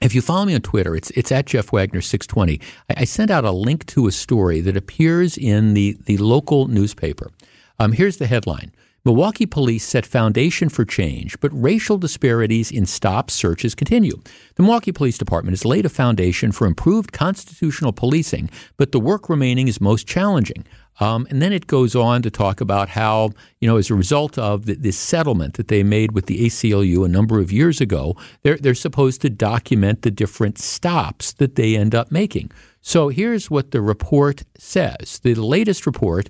if you follow me on Twitter, it's it's at Jeff Wagner six twenty. I, I, sent out a link to a story that appears in the the local newspaper. Um, here's the headline: Milwaukee police set foundation for change, but racial disparities in stop searches continue. The Milwaukee Police Department has laid a foundation for improved constitutional policing, but the work remaining is most challenging. Um, and then it goes on to talk about how, you know, as a result of the, this settlement that they made with the ACLU a number of years ago, they're, they're supposed to document the different stops that they end up making. So here's what the report says. The latest report,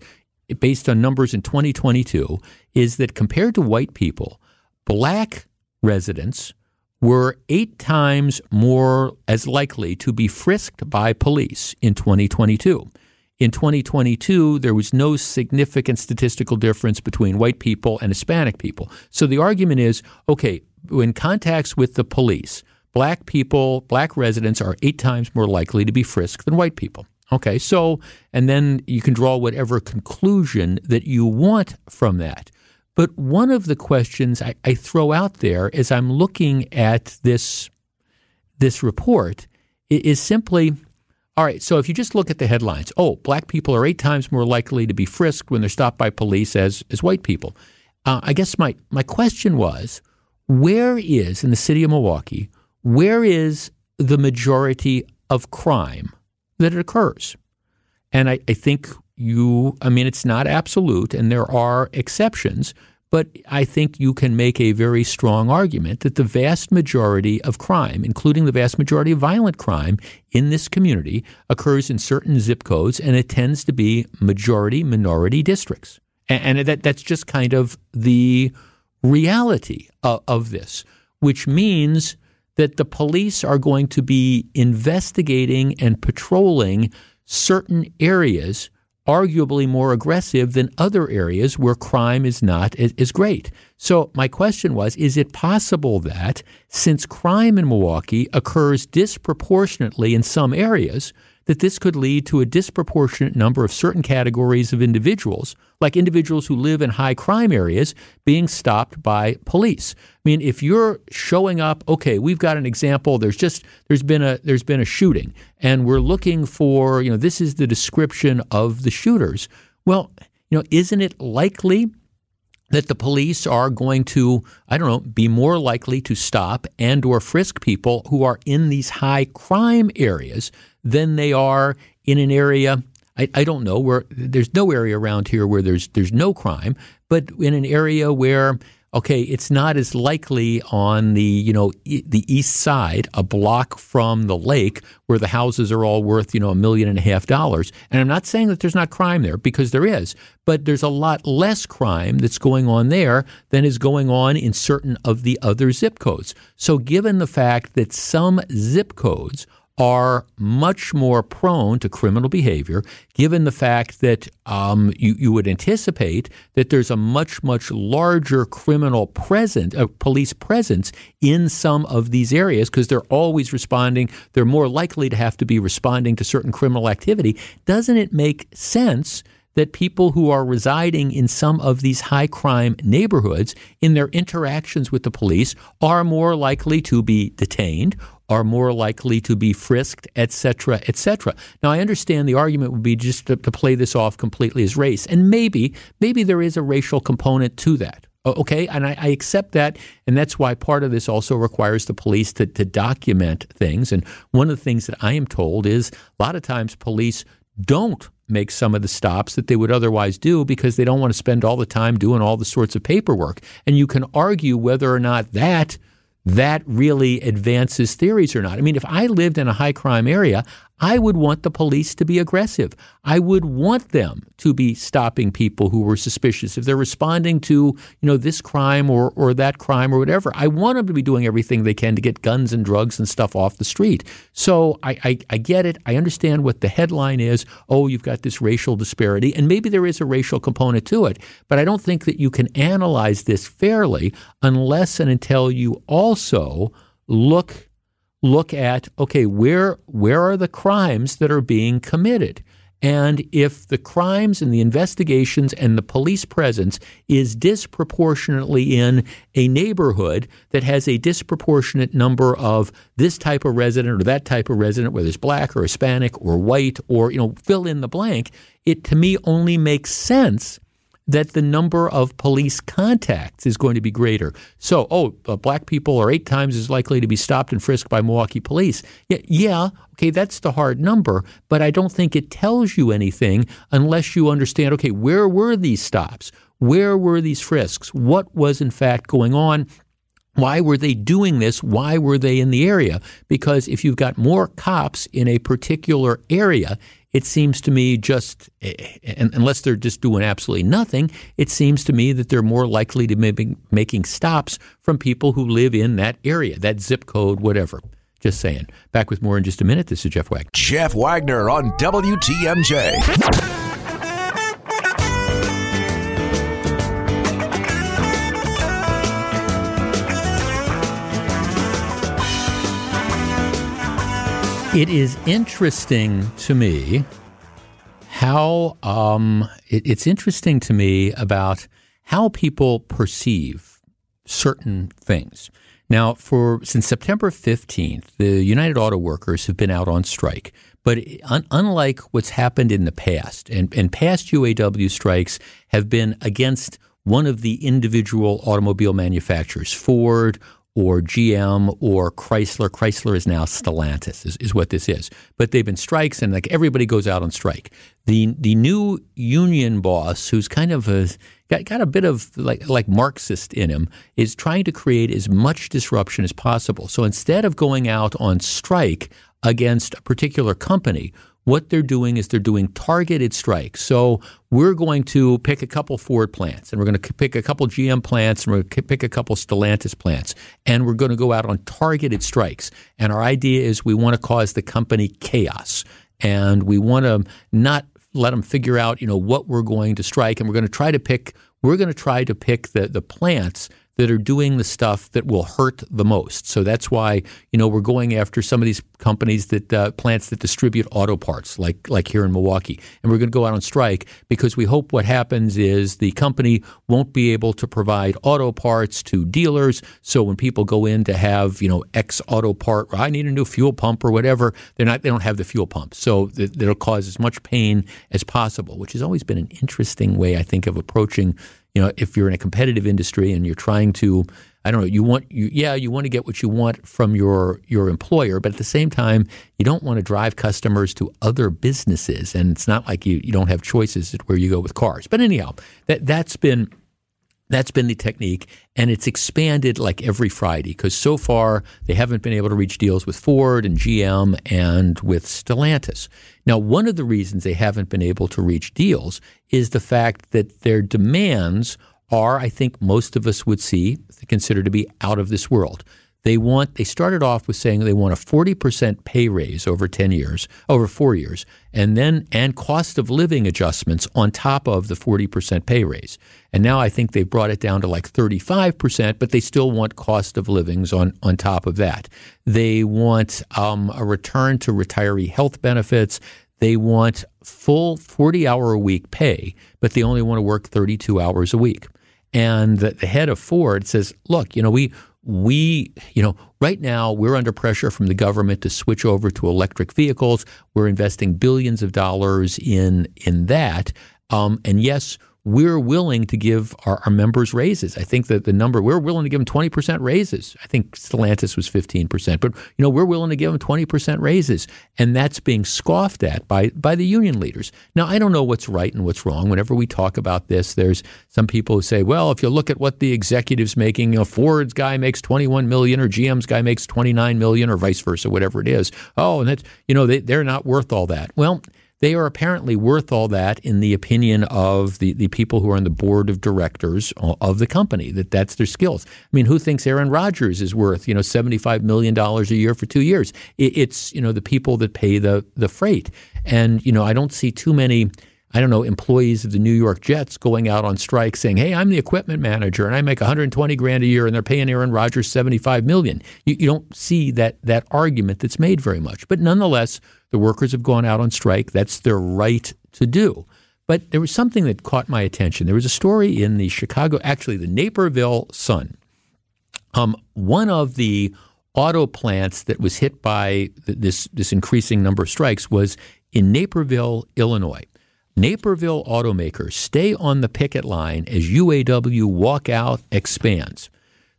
based on numbers in 2022, is that compared to white people, black residents were eight times more as likely to be frisked by police in 2022. In 2022, there was no significant statistical difference between white people and Hispanic people. So the argument is okay, in contacts with the police, black people, black residents are eight times more likely to be frisked than white people. Okay, so, and then you can draw whatever conclusion that you want from that. But one of the questions I, I throw out there as I'm looking at this, this report is simply all right, so if you just look at the headlines, oh, black people are eight times more likely to be frisked when they're stopped by police as, as white people. Uh, I guess my, my question was where is, in the city of Milwaukee, where is the majority of crime that it occurs? And I, I think you, I mean, it's not absolute, and there are exceptions, but I think you can make a very strong argument that the vast majority of crime, including the vast majority of violent crime in this community, occurs in certain zip codes, and it tends to be majority minority districts. And, that, that's just kind of the reality of, of this, which means that the police are going to be investigating and patrolling certain areas arguably more aggressive than other areas where crime is not as great. So my question was, is it possible that since crime in Milwaukee occurs disproportionately in some areas, that this could lead to a disproportionate number of certain categories of individuals, like individuals who live in high crime areas, being stopped by police. I mean, if you're showing up, okay, we've got an example. There's just there's been a there's been a shooting, and we're looking for you know this is the description of the shooters. Well, you know, isn't it likely that the police are going to i don't know be more likely to stop and or frisk people who are in these high crime areas than they are in an area. I, I don't know where there's no area around here where there's there's no crime, but in an area where okay, it's not as likely on the you know e- the east side, a block from the lake, where the houses are all worth you know a million and a half dollars. And I'm not saying that there's not crime there because there is, but there's a lot less crime that's going on there than is going on in certain of the other zip codes. So, given the fact that some zip codes are much more prone to criminal behavior, given the fact that um, you, you would anticipate that there's a much, much larger criminal presence, uh, police presence in some of these areas because they're always responding. They're more likely to have to be responding to certain criminal activity. Doesn't it make sense? that people who are residing in some of these high crime neighborhoods in their interactions with the police are more likely to be detained are more likely to be frisked, etc., etc. Now, I understand the argument would be just to, to, play this off completely as race, and maybe, maybe there is a racial component to that. Okay, and I, I accept that, and that's why part of this also requires the police to, to document things. And one of the things that I am told is a lot of times police don't make some of the stops that they would otherwise do because they don't want to spend all the time doing all the sorts of paperwork. And you can argue whether or not that that really advances theories or not. I mean, if I lived in a high crime area, I would want the police to be aggressive. I would want them to be stopping people who were suspicious. If they're responding to, you know, this crime or, or that crime or whatever, I want them to be doing everything they can to get guns and drugs and stuff off the street. So I, I, I get it. I understand what the headline is. Oh, you've got this racial disparity. And maybe there is a racial component to it. But I don't think that you can analyze this fairly unless and until you also look look at okay, where where are the crimes that are being committed? And if the crimes and the investigations and the police presence is disproportionately in a neighborhood that has a disproportionate number of this type of resident or that type of resident, whether it's black or Hispanic or white or, you know, fill in the blank, it to me only makes sense that the number of police contacts is going to be greater. So, oh, uh, black people are eight times as likely to be stopped and frisked by Milwaukee police. Yeah, yeah, okay, that's the hard number, but I don't think it tells you anything unless you understand, okay, where were these stops? Where were these frisks? What was in fact going on? Why were they doing this? Why were they in the area? Because if you've got more cops in a particular area, it seems to me just, eh, eh, unless they're just doing absolutely nothing, it seems to me that they're more likely to be making stops from people who live in that area, that zip code, whatever. Just saying. Back with more in just a minute. This is Jeff Wagner. Jeff Wagner on WTMJ. It is interesting to me how um, it, it's interesting to me about how people perceive certain things. Now, for since September 15th, the United Auto Workers have been out on strike. But un- unlike what's happened in the past, and, and past UAW strikes have been against one of the individual automobile manufacturers, Ford or GM or Chrysler. Chrysler is now Stellantis, is, is, what this is. But they've been strikes, and like everybody goes out on strike. The the new union boss, who's kind of a got, got a bit of like like Marxist in him, is trying to create as much disruption as possible. So instead of going out on strike against a particular company, what they're doing is they're doing targeted strikes. So we're going to pick a couple Ford plants, and we're going to pick a couple GM plants, and we're going to pick a couple Stellantis plants, and we're going to go out on targeted strikes. And our idea is we want to cause the company chaos, and we want to not let them figure out, you know, what we're going to strike, and we're going to try to pick. We're going to try to pick the the plants that are doing the stuff that will hurt the most. So that's why you know we're going after some of these companies that uh, plants that distribute auto parts, like like here in Milwaukee, and we're going to go out on strike because we hope what happens is the company won't be able to provide auto parts to dealers. So when people go in to have you know X auto part, or I need a new fuel pump or whatever, they're not they don't have the fuel pump, so that'll cause as much pain as possible, which has always been an interesting way I think of approaching you know, if you're in a competitive industry and you're trying to, I don't know, you want you yeah, you want to get what you want from your your employer, but at the same time, you don't want to drive customers to other businesses, and it's not like you you don't have choices where you go with cars. But anyhow, that that's been That's been the technique, and it's expanded like every Friday because so far they haven't been able to reach deals with Ford and GM and with Stellantis. Now, one of the reasons they haven't been able to reach deals is the fact that their demands are, I think most of us would see, consider to be out of this world. They want they started off with saying they want a 40% pay raise over 10 years, over 4 years, and then and cost of living adjustments on top of the 40% pay raise. And now I think they've brought it down to like 35%, but they still want cost of livings on on top of that. They want um, a return to retiree health benefits. They want full 40 hour a week pay, but they only want to work 32 hours a week. And the, the head of Ford says, look, you know, we we, you know, right now we're under pressure from the government to switch over to electric vehicles. We're investing billions of dollars in in that. Um, and yes, we're willing to give our, our, members raises. I think that the number we're willing to give them 20% raises. I think Stellantis was 15%, but you know, we're willing to give them 20% raises. And that's being scoffed at by, by the union leaders. Now, I don't know what's right and what's wrong. Whenever we talk about this, there's some people who say, well, if you look at what the executive's making, you know, Ford's guy makes 21 million or GM's guy makes 29 million or vice versa, whatever it is. Oh, and that's, you know, they, they're not worth all that. Well, they are apparently worth all that in the opinion of the, the people who are on the board of directors of the company, that that's their skills. I mean, who thinks Aaron Rodgers is worth, you know, $75 million a year for two years? It, it's, you know, the people that pay the, the freight. And, you know, I don't see too many – I don't know, employees of the New York Jets going out on strike saying, "Hey, I'm the equipment manager and I make 120 grand a year and they're paying Aaron Rodgers 75 million." You, you don't see that that argument that's made very much. But nonetheless, the workers have gone out on strike. That's their right to do. But there was something that caught my attention. There was a story in the Chicago, actually the Naperville Sun. Um, one of the auto plants that was hit by this this increasing number of strikes was in Naperville, Illinois. Naperville automakers stay on the picket line as UAW walkout expands.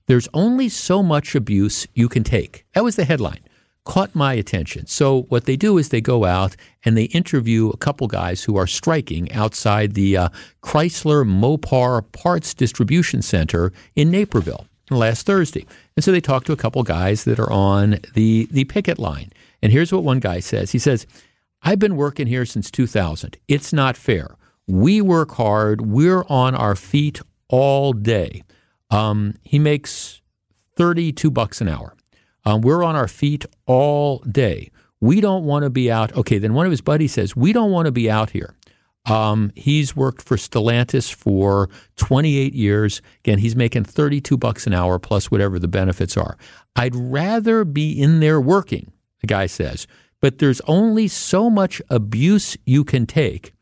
There's only so much abuse you can take. That was the headline. Caught my attention. So, what they do is they go out and they interview a couple guys who are striking outside the uh, Chrysler Mopar Parts Distribution Center in Naperville last Thursday. And so they talk to a couple guys that are on the, the picket line. And here's what one guy says He says, I've been working here since 2000. It's not fair. We work hard. We're on our feet all day. Um, he makes 32 bucks an hour. Um, we're on our feet all day. We don't want to be out. Okay, then one of his buddies says, We don't want to be out here. Um, he's worked for Stellantis for 28 years. Again, he's making 32 bucks an hour plus whatever the benefits are. I'd rather be in there working, the guy says, but there's only so much abuse you can take,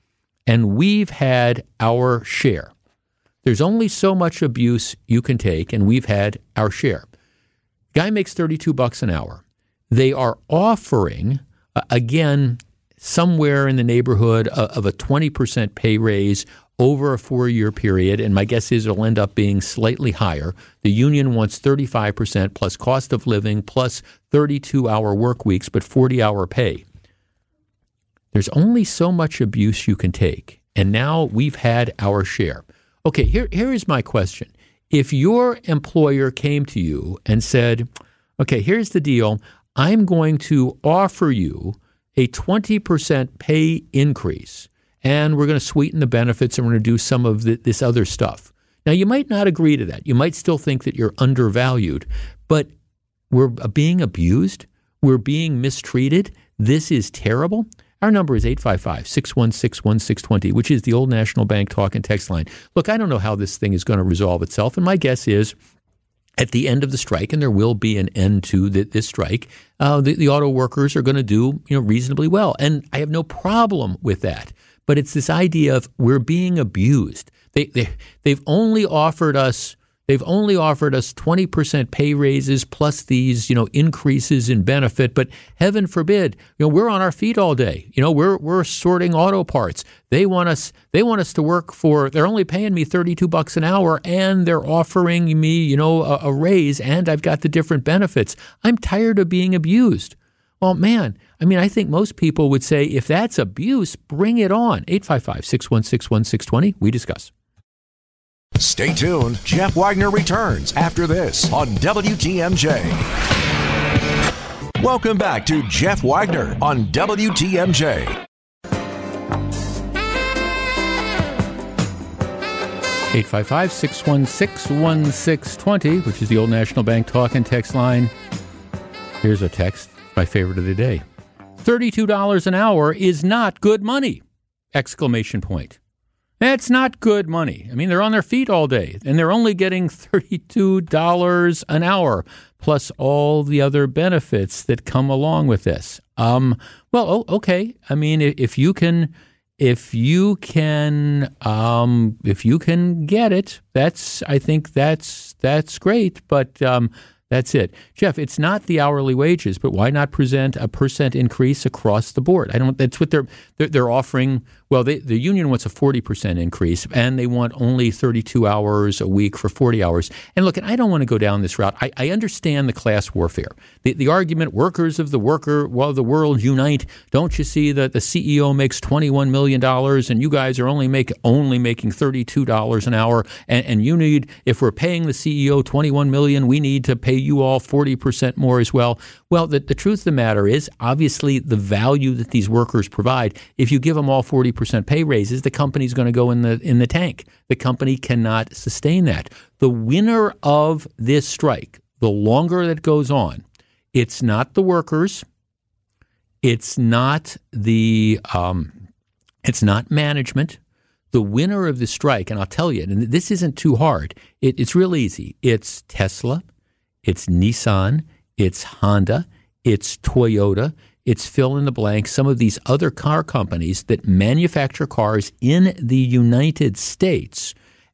and we've had our share. There's only so much abuse you can take, and we've had our share. Guy makes 32 bucks an hour. They are offering, uh, again, somewhere in the neighborhood of, of a 20% pay raise over a four year period, and my guess is it'll end up being slightly higher. The union wants 35% plus cost of living plus 32 hour work weeks, but 40 hour pay. There's only so much abuse you can take. And now we've had our share. Okay, here, here is my question. If your employer came to you and said, okay, here's the deal, I'm going to offer you a 20% pay increase and we're going to sweeten the benefits and we're going to do some of the, this other stuff. Now, you might not agree to that. You might still think that you're undervalued, but we're uh, being abused. We're being mistreated. This is terrible. Our number is 855 616 1620, which is the old National Bank talk and text line. Look, I don't know how this thing is going to resolve itself, and my guess is at the end of the strike, and there will be an end to the, this strike, uh, the, the auto workers are going to do you know reasonably well, and I have no problem with that but it's this idea of we're being abused. They, they, they've only offered us they've only offered us 20% pay raises plus these you know increases in benefit but heaven forbid you know we're on our feet all day you know we're we're sorting auto parts they want us they want us to work for they're only paying me 32 bucks an hour and they're offering me you know a, a raise and I've got the different benefits i'm tired of being abused well, man, I mean, I think most people would say if that's abuse, bring it on. 855 616 1620. We discuss. Stay tuned. Jeff Wagner returns after this on WTMJ. Welcome back to Jeff Wagner on WTMJ. 855 616 1620, which is the old National Bank talk and text line. Here's a text, my favorite of the day. $32 an hour is not good money! Exclamation point. That's not good money. I mean, they're on their feet all day and they're only getting $32 an hour plus all the other benefits that come along with this. Um, well, okay. I mean, if you can if you can um, if you can get it, that's I think that's that's great. But um, that's it. Jeff, it's not the hourly wages, but why not present a percent increase across the board? I don't that's what they're they're, they're offering. Well, they, the union wants a 40% increase and they want only 32 hours a week for 40 hours. And look, I don't want to go down this route. I, I understand the class warfare. The, the argument workers of the worker well the world unite. Don't you see that the CEO makes 21 million dollars and you guys are only make only making 32 dollars an hour and, and you need if we're paying the CEO 21 million, we need to pay you all 40% more as well. Well, the, the truth of the matter is, obviously, the value that these workers provide, if you give them all 40% pay raises, the company's going to go in the, in the tank. The company cannot sustain that. The winner of this strike, the longer that goes on, it's not the workers, it's not the, um, it's not management. The winner of the strike, and I'll tell you, and this isn't too hard. It, it's real easy. It's Tesla, it's Nissan, it's Honda, it's Toyota, it's fill in the blank, some of these other car companies that manufacture cars in the United States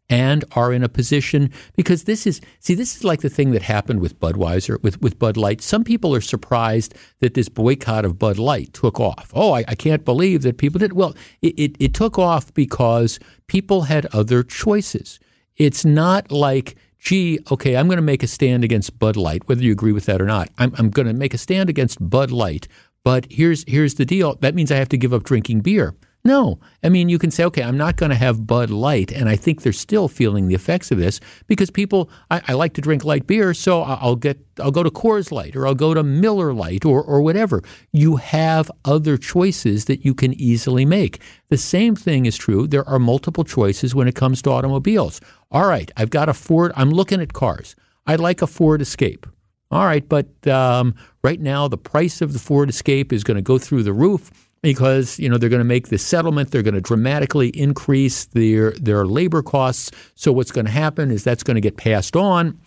and are in a position because this is see this is like the thing that happened with Budweiser with with Bud Light. Some people are surprised that this boycott of Bud Light took off. Oh, I, I can't believe that people did. Well, it, it, it took off because people had other choices. It's not like gee, okay, I'm going to make a stand against Bud Light, whether you agree with that or not. I'm, I'm going to make a stand against Bud Light, but here's here's the deal. That means I have to give up drinking beer. No. I mean, you can say, okay, I'm not going to have Bud Light. And I think they're still feeling the effects of this because people, I, I, like to drink light beer, so I'll get, I'll go to Coors Light or I'll go to Miller Lite or, or whatever. You have other choices that you can easily make. The same thing is true. There are multiple choices when it comes to automobiles. All right, I've got a Ford, I'm looking at cars. I'd like a Ford Escape. All right, but um, right now the price of the Ford Escape is going to go through the roof because you know they're going to make this settlement they're going to dramatically increase their their labor costs. So what's going to happen is that's going to get passed on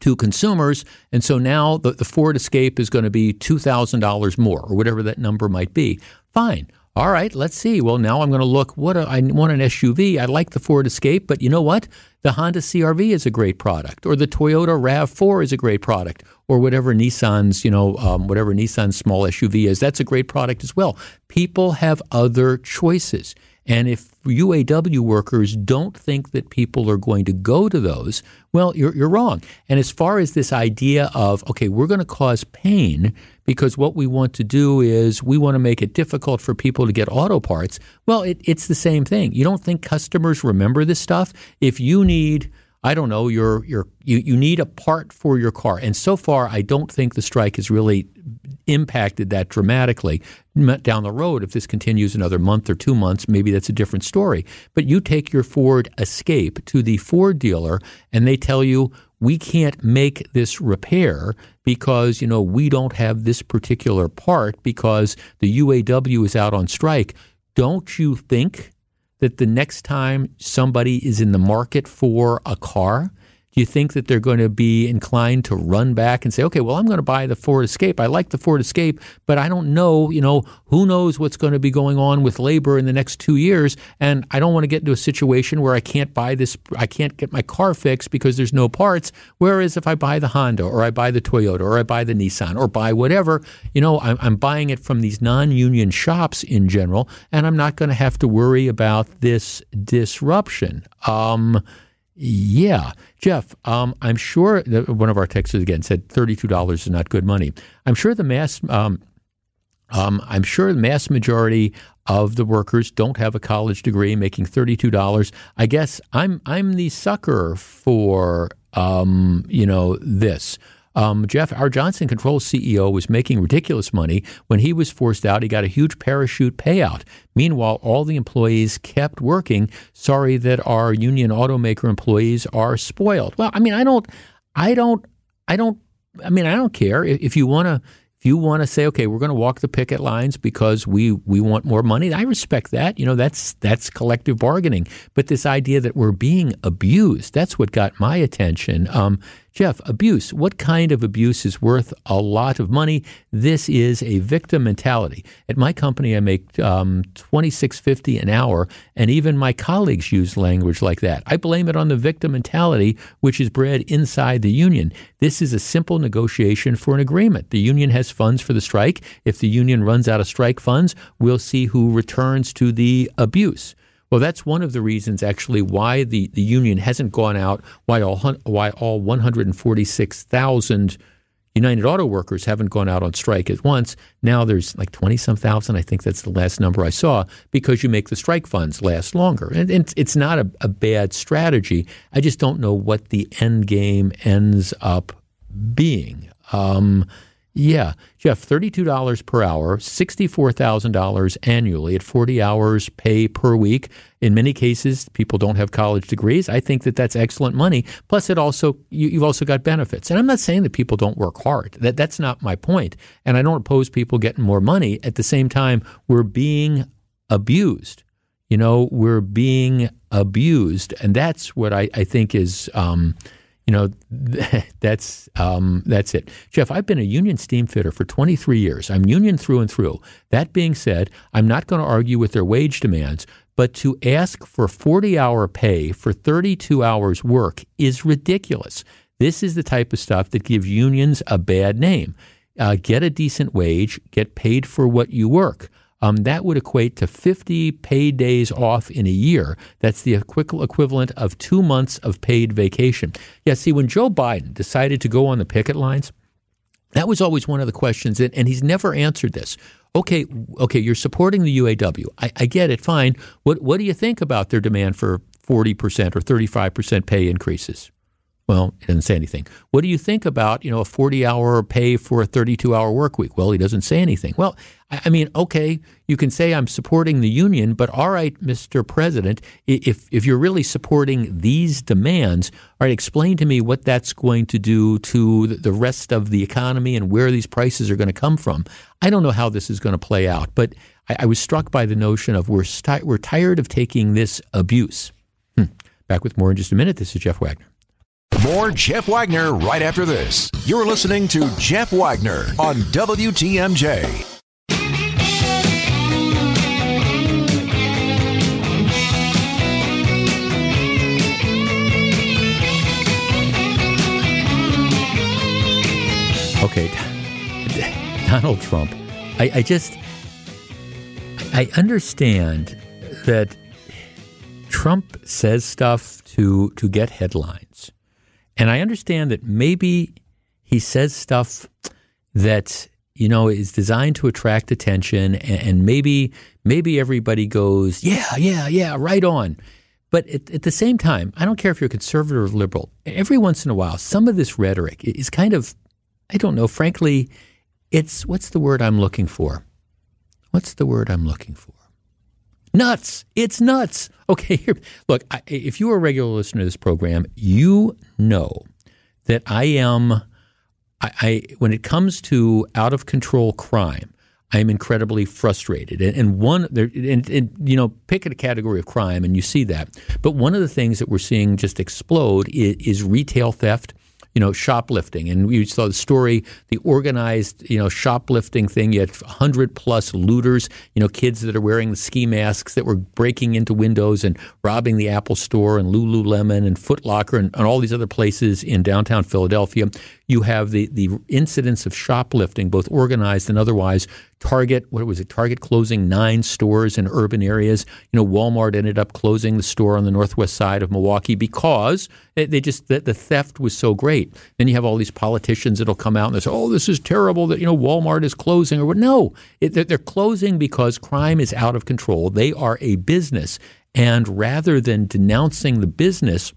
to consumers and so now the, the Ford Escape is going to be $2,000 more or whatever that number might be. Fine all right, let's see. Well, now I'm going to look. What a, I want an SUV. I like the Ford Escape, but you know what? The Honda CRV is a great product, or the Toyota Rav4 is a great product, or whatever Nissan's, you know, um, whatever Nissan's small SUV is. That's a great product as well. People have other choices. And if UAW workers don't think that people are going to go to those, well, you're, you're wrong. And as far as this idea of, okay, we're going to cause pain because what we want to do is we want to make it difficult for people to get auto parts, well, it, it's the same thing. You don't think customers remember this stuff? If you need I don't know, you're, you're, you, you need a part for your car. And so far, I don't think the strike has really impacted that dramatically. Down the road, if this continues another month or two months, maybe that's a different story. But you take your Ford Escape to the Ford dealer and they tell you, we can't make this repair because, you know, we don't have this particular part because the UAW is out on strike. Don't you think that the next time somebody is in the market for a car, you think that they're going to be inclined to run back and say, okay, well, I'm going to buy the Ford Escape. I like the Ford Escape, but I don't know, you know, who knows what's going to be going on with labor in the next two years. And I don't want to get into a situation where I can't buy this, I can't get my car fixed because there's no parts. Whereas if I buy the Honda or I buy the Toyota or I buy the Nissan or buy whatever, you know, I'm, I'm buying it from these non union shops in general, and I'm not going to have to worry about this disruption. Um, yeah. Jeff, um, I'm sure one of our texters again said $32 is not good money. I'm sure the mass um, Um, I'm sure the mass majority of the workers don't have a college degree, making thirty-two dollars. I guess I'm I'm the sucker for um, you know this. Um, Jeff, our Johnson Controls CEO was making ridiculous money. When he was forced out, he got a huge parachute payout. Meanwhile, all the employees kept working. Sorry that our union automaker employees are spoiled. Well, I mean, I don't, I don't, I don't, I mean, I don't care if you want to if you want to say, okay, we're going to walk the picket lines because we we want more money, I respect that. You know, that's that's collective bargaining. But this idea that we're being abused, that's what got my attention. Um, Jeff, abuse. What kind of abuse is worth a lot of money? This is a victim mentality. At my company, I make um, twenty six fifty an hour, and even my colleagues use language like that. I blame it on the victim mentality, which is bred inside the union. This is a simple negotiation for an agreement. The union has funds for the strike. If the union runs out of strike funds, we'll see who returns to the abuse. Well, that's one of the reasons, actually, why the, the union hasn't gone out, why all, why all 146,000 United Auto Workers haven't gone out on strike at once. Now there's like 20 some thousand. I think that's the last number I saw because you make the strike funds last longer. And, and it's not a, a bad strategy. I just don't know what the end game ends up being. Um, yeah, Jeff, $32 per hour, $64,000 annually at 40 hours pay per week. In many cases, people don't have college degrees. I think that that's excellent money. Plus, it also you, have also got benefits. And I'm not saying that people don't work hard. That that's not my point. And I don't oppose people getting more money. At the same time, we're being abused. You know, we're being abused, and that's what I, I think is. Um, you know, [LAUGHS] that's um, that's it. Jeff, I've been a union steam fitter for 23 years. I'm union through and through. That being said, I'm not going to argue with their wage demands, but to ask for 40 hour pay for 32 hours work is ridiculous. This is the type of stuff that gives unions a bad name. Uh, get a decent wage, get paid for what you work um, that would equate to 50 paid days off in a year. That's the equivalent of two months of paid vacation. Yeah, see, when Joe Biden decided to go on the picket lines, that was always one of the questions, and he's never answered this. Okay, okay, you're supporting the UAW. I, I get it, fine. What what do you think about their demand for 40% or 35% pay increases? Well, he doesn't say anything. What do you think about, you know, a 40 hour pay for a 32 hour work week? Well, he doesn't say anything. Well, I mean, okay, you can say I'm supporting the union, but all right, Mr. President, if, if you're really supporting these demands, all right, explain to me what that's going to do to the rest of the economy and where these prices are going to come from. I don't know how this is going to play out, but I, I was struck by the notion of we're, sti- we're tired of taking this abuse. Hmm. Back with more in just a minute. This is Jeff Wagner. More Jeff Wagner right after this. You're listening to Jeff Wagner on WTMJ. Okay, [LAUGHS] Donald Trump. I, I just, I understand that Trump says stuff to to get headlines. And I understand that maybe he says stuff that you know is designed to attract attention, and, and maybe maybe everybody goes, yeah, yeah, yeah, right on. But at, at, the same time, I don't care if you're a conservative or liberal. Every once in a while, some of this rhetoric is kind of, I don't know, frankly, it's what's the word I'm looking for? What's the word I'm looking for? Nuts. It's nuts. [LAUGHS] Okay, here, look, I, if you are a regular listener to this program, you know that I am, I, I when it comes to out of control crime, I am incredibly frustrated. And, and one, there, and, and, you know, pick a category of crime, and you see that. But one of the things that we're seeing just explode is, is retail theft you know, shoplifting. And we saw the story, the organized, you know, shoplifting thing. You had 100 plus looters, you know, kids that are wearing the ski masks that were breaking into windows and robbing the Apple store and Lululemon and Foot Locker and, and all these other places in downtown Philadelphia. You have the, the incidents of shoplifting, both organized and otherwise. Target, what was it? Target closing nine stores in urban areas. You know, Walmart ended up closing the store on the northwest side of Milwaukee because they just the, the theft was so great. Then you have all these politicians that'll come out and they say, "Oh, this is terrible that you know Walmart is closing." Or? No, it, they're closing because crime is out of control. They are a business, and rather than denouncing the business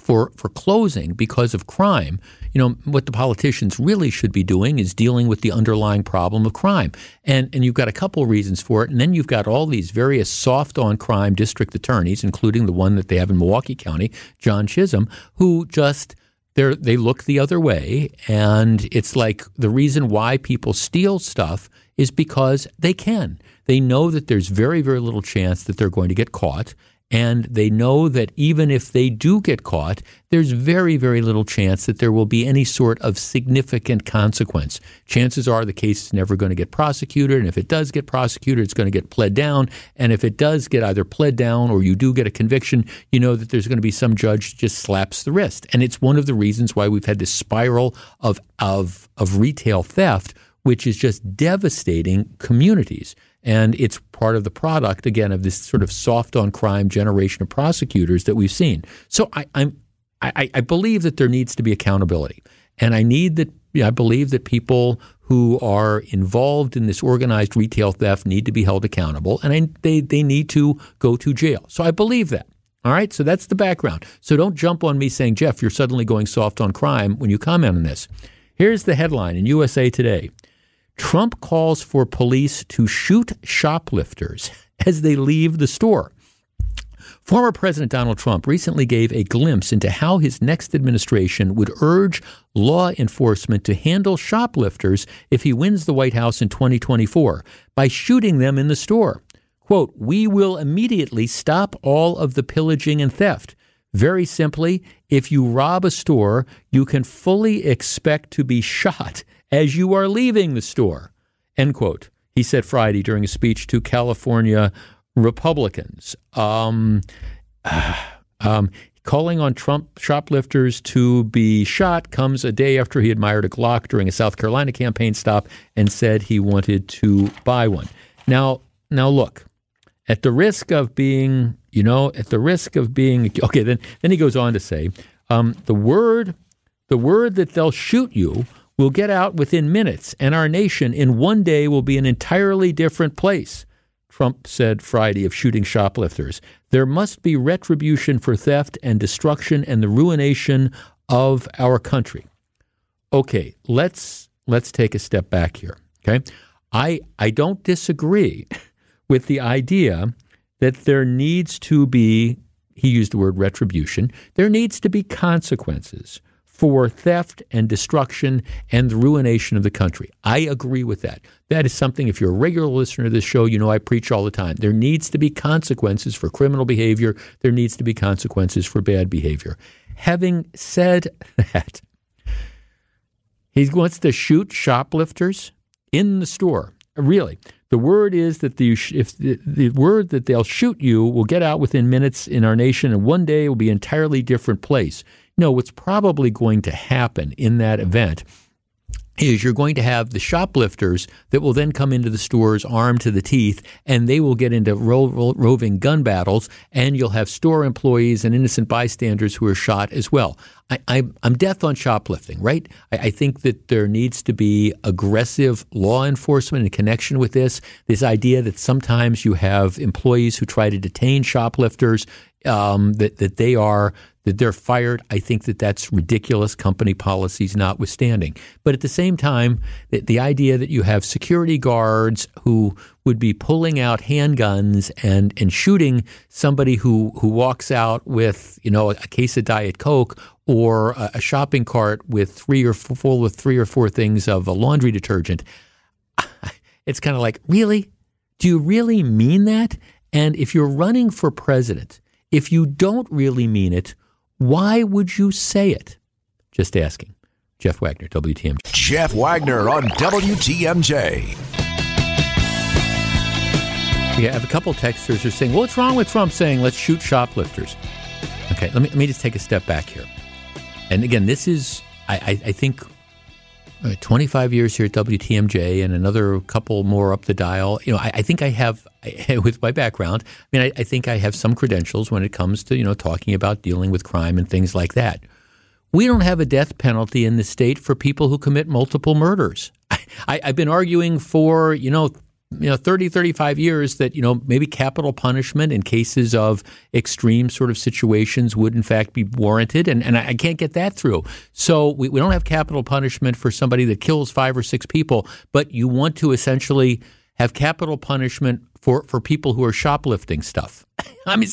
for, for closing because of crime, you know, what the politicians really should be doing is dealing with the underlying problem of crime. And, and you've got a couple reasons for it. And then you've got all these various soft on crime district attorneys, including the one that they have in Milwaukee County, John Chisholm, who just they they look the other way. And it's like the reason why people steal stuff is because they can. They know that there's very, very little chance that they're going to get caught. And they know that even if they do get caught, there's very, very little chance that there will be any sort of significant consequence. Chances are the case is never going to get prosecuted. And if it does get prosecuted, it's going to get pled down. And if it does get either pled down or you do get a conviction, you know that there's going to be some judge just slaps the wrist. And it's one of the reasons why we've had this spiral of, of, of retail theft, which is just devastating communities. And it's part of the product, again, of this sort of soft on crime generation of prosecutors that we've seen. So I, I'm, I, I believe that there needs to be accountability. And I need that I believe that people who are involved in this organized retail theft need to be held accountable and I, they, they need to go to jail. So I believe that. All right. So that's the background. So don't jump on me saying, Jeff, you're suddenly going soft on crime when you comment on this. Here's the headline in USA Today Trump calls for police to shoot shoplifters [LAUGHS] as they leave the store. Former President Donald Trump recently gave a glimpse into how his next administration would urge law enforcement to handle shoplifters if he wins the White House in 2024 by shooting them in the store. Quote, We will immediately stop all of the pillaging and theft. Very simply, if you rob a store, you can fully expect to be [LAUGHS] shot as you are leaving the store. End quote. He said Friday during a speech to California Republicans. Um, [SIGHS] um, calling on Trump shoplifters to be shot comes a day after he admired a Glock during a South Carolina campaign stop and said he wanted to buy one. Now, now look, at the risk of being, you know, at the risk of being okay, then then he goes on to say, um, the word, the word that they'll shoot you will get out within minutes, and our nation in one day will be an entirely different place. Trump said Friday of shooting shoplifters. There must be retribution for theft and destruction and the ruination of our country. Okay, let's let's take a step back here. Okay? I I don't disagree [LAUGHS] with the idea that there needs to be he used the word retribution. There needs to be consequences for theft and destruction and the ruination of the country. I agree with that. That is something, if you're a regular listener to this show, you know I preach all the time. There needs to be consequences for criminal behavior, there needs to be consequences for bad behavior. Having said [LAUGHS] that, he wants to shoot shoplifters in the store. Really. The word is that the if the, the, word that they'll shoot you will get out within minutes in our nation, and one day it will be an entirely different place. No, what's probably going to happen in that event is you're going to have the shoplifters that will then come into the stores armed to the teeth and they will get into ro- ro- roving gun battles and you'll have store employees and innocent bystanders who are shot as well. I, am death on shoplifting, right? I, I, think that there needs to be aggressive law enforcement in connection with this. This idea that sometimes you have employees who try to detain shoplifters, um, that, that they are that they're fired. I think that that's ridiculous, company policies notwithstanding. But at the same time, the, the, idea that you have security guards who would be pulling out handguns and, and shooting somebody who, who walks out with, you know, a case of Diet Coke or a, a shopping cart with three or four, full with three or four things of a laundry detergent. [LAUGHS] It's kind of like, really? Do you really mean that? And if you're running for president, if you don't really mean it, why would you say it? Just asking. Jeff Wagner, WTMJ. Jeff Wagner on WTMJ. We have a couple texters who are saying, well, what's wrong with Trump saying let's shoot shoplifters? Okay, let me, let me just take a step back here. And again, this is I, I, I think uh, 25 years here at WTMJ and another couple more up the dial. You know, I, I think I have, [LAUGHS] with my background, I mean, I, I, think I have some credentials when it comes to, you know, talking about dealing with crime and things like that. We don't have a death penalty in the state for people who commit multiple murders. [LAUGHS] I, have been arguing for, you know, you know 30 35 years that you know maybe capital punishment in cases of extreme sort of situations would in fact be warranted and, and I can't get that through. So we, we don't have capital punishment for somebody that kills five or six people but you want to essentially have capital punishment for, for people who are shoplifting stuff. [LAUGHS] I mean,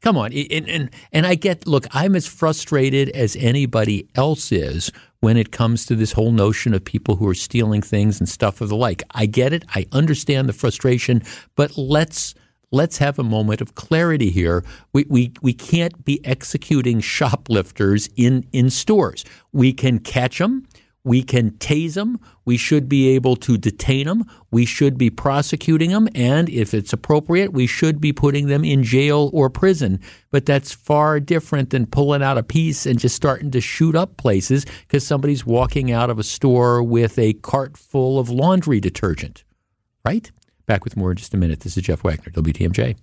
come on. And, and, and I get, look, I'm as frustrated as anybody else is when it comes to this whole notion of people who are stealing things and stuff of the like. I get it. I understand the frustration, but let's let's have a moment of clarity here. We, we, we can't be executing shoplifters in, in stores. We can catch them. We can tase them. We should be able to detain them. We should be prosecuting them. And if it's appropriate, we should be putting them in jail or prison. But that's far different than pulling out a piece and just starting to shoot up places because somebody's walking out of a store with a cart full of laundry detergent. Right? Back with more in just a minute. This is Jeff Wagner, WTMJ.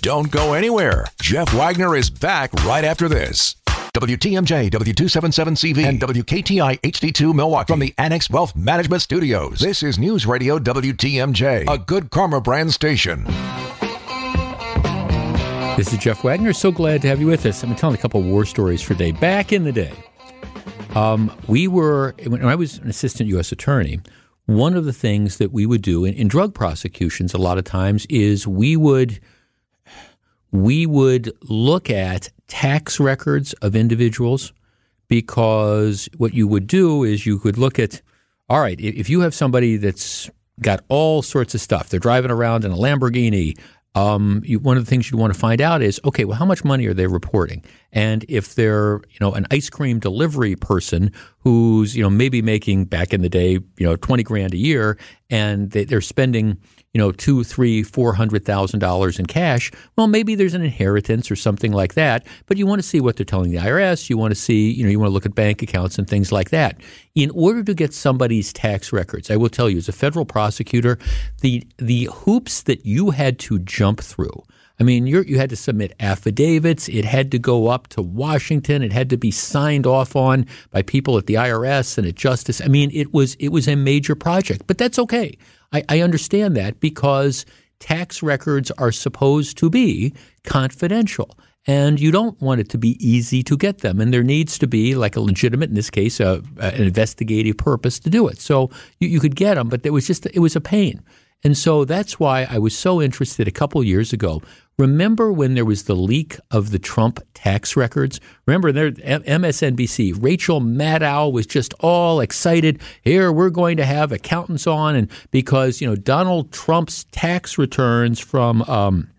Don't go anywhere. Jeff Wagner is back right after this. WTMJ, W277CV, and WKTI HD2 Milwaukee from the Annex Wealth Management Studios. This is News Radio WTMJ, a good karma brand station. This is Jeff Wagner. So glad to have you with us. I'm telling a couple war stories for today. Back in the day, um, we were, when I was an assistant U.S. attorney, one of the things that we would do in, in drug prosecutions a lot of times is we would we would look at tax records of individuals because what you would do is you could look at all right, if you have somebody that's got all sorts of stuff, they're driving around in a Lamborghini. Um, you, one of the things you'd want to find out is okay, well, how much money are they reporting? And if they're you know an ice cream delivery person who's you know maybe making back in the day you know twenty grand a year, and they, they're spending you know, two, three, four hundred thousand dollars in cash, well, maybe there's an inheritance or something like that. But you want to see what they're telling the IRS. You want to see, you know, you want to look at bank accounts and things like that. In order to get somebody's tax records, I will tell you, as a federal prosecutor, the the hoops that you had to jump through. I mean, you had to submit affidavits. It had to go up to Washington. It had to be signed off on by people at the IRS and at Justice. I mean, it was it was a major project, but that's okay. I, I understand that because tax records are supposed to be confidential and you don't want it to be easy to get them. And there needs to be, like a legitimate, in this case, an investigative purpose to do it. So you, you, could get them, but it was just it was a pain. And so that's why I was so interested a couple years ago. Remember when there was the leak of the Trump tax records? Remember there MSNBC, Rachel Maddow was just all excited. Here we're going to have accountants on and because, you know, Donald Trump's tax returns from um,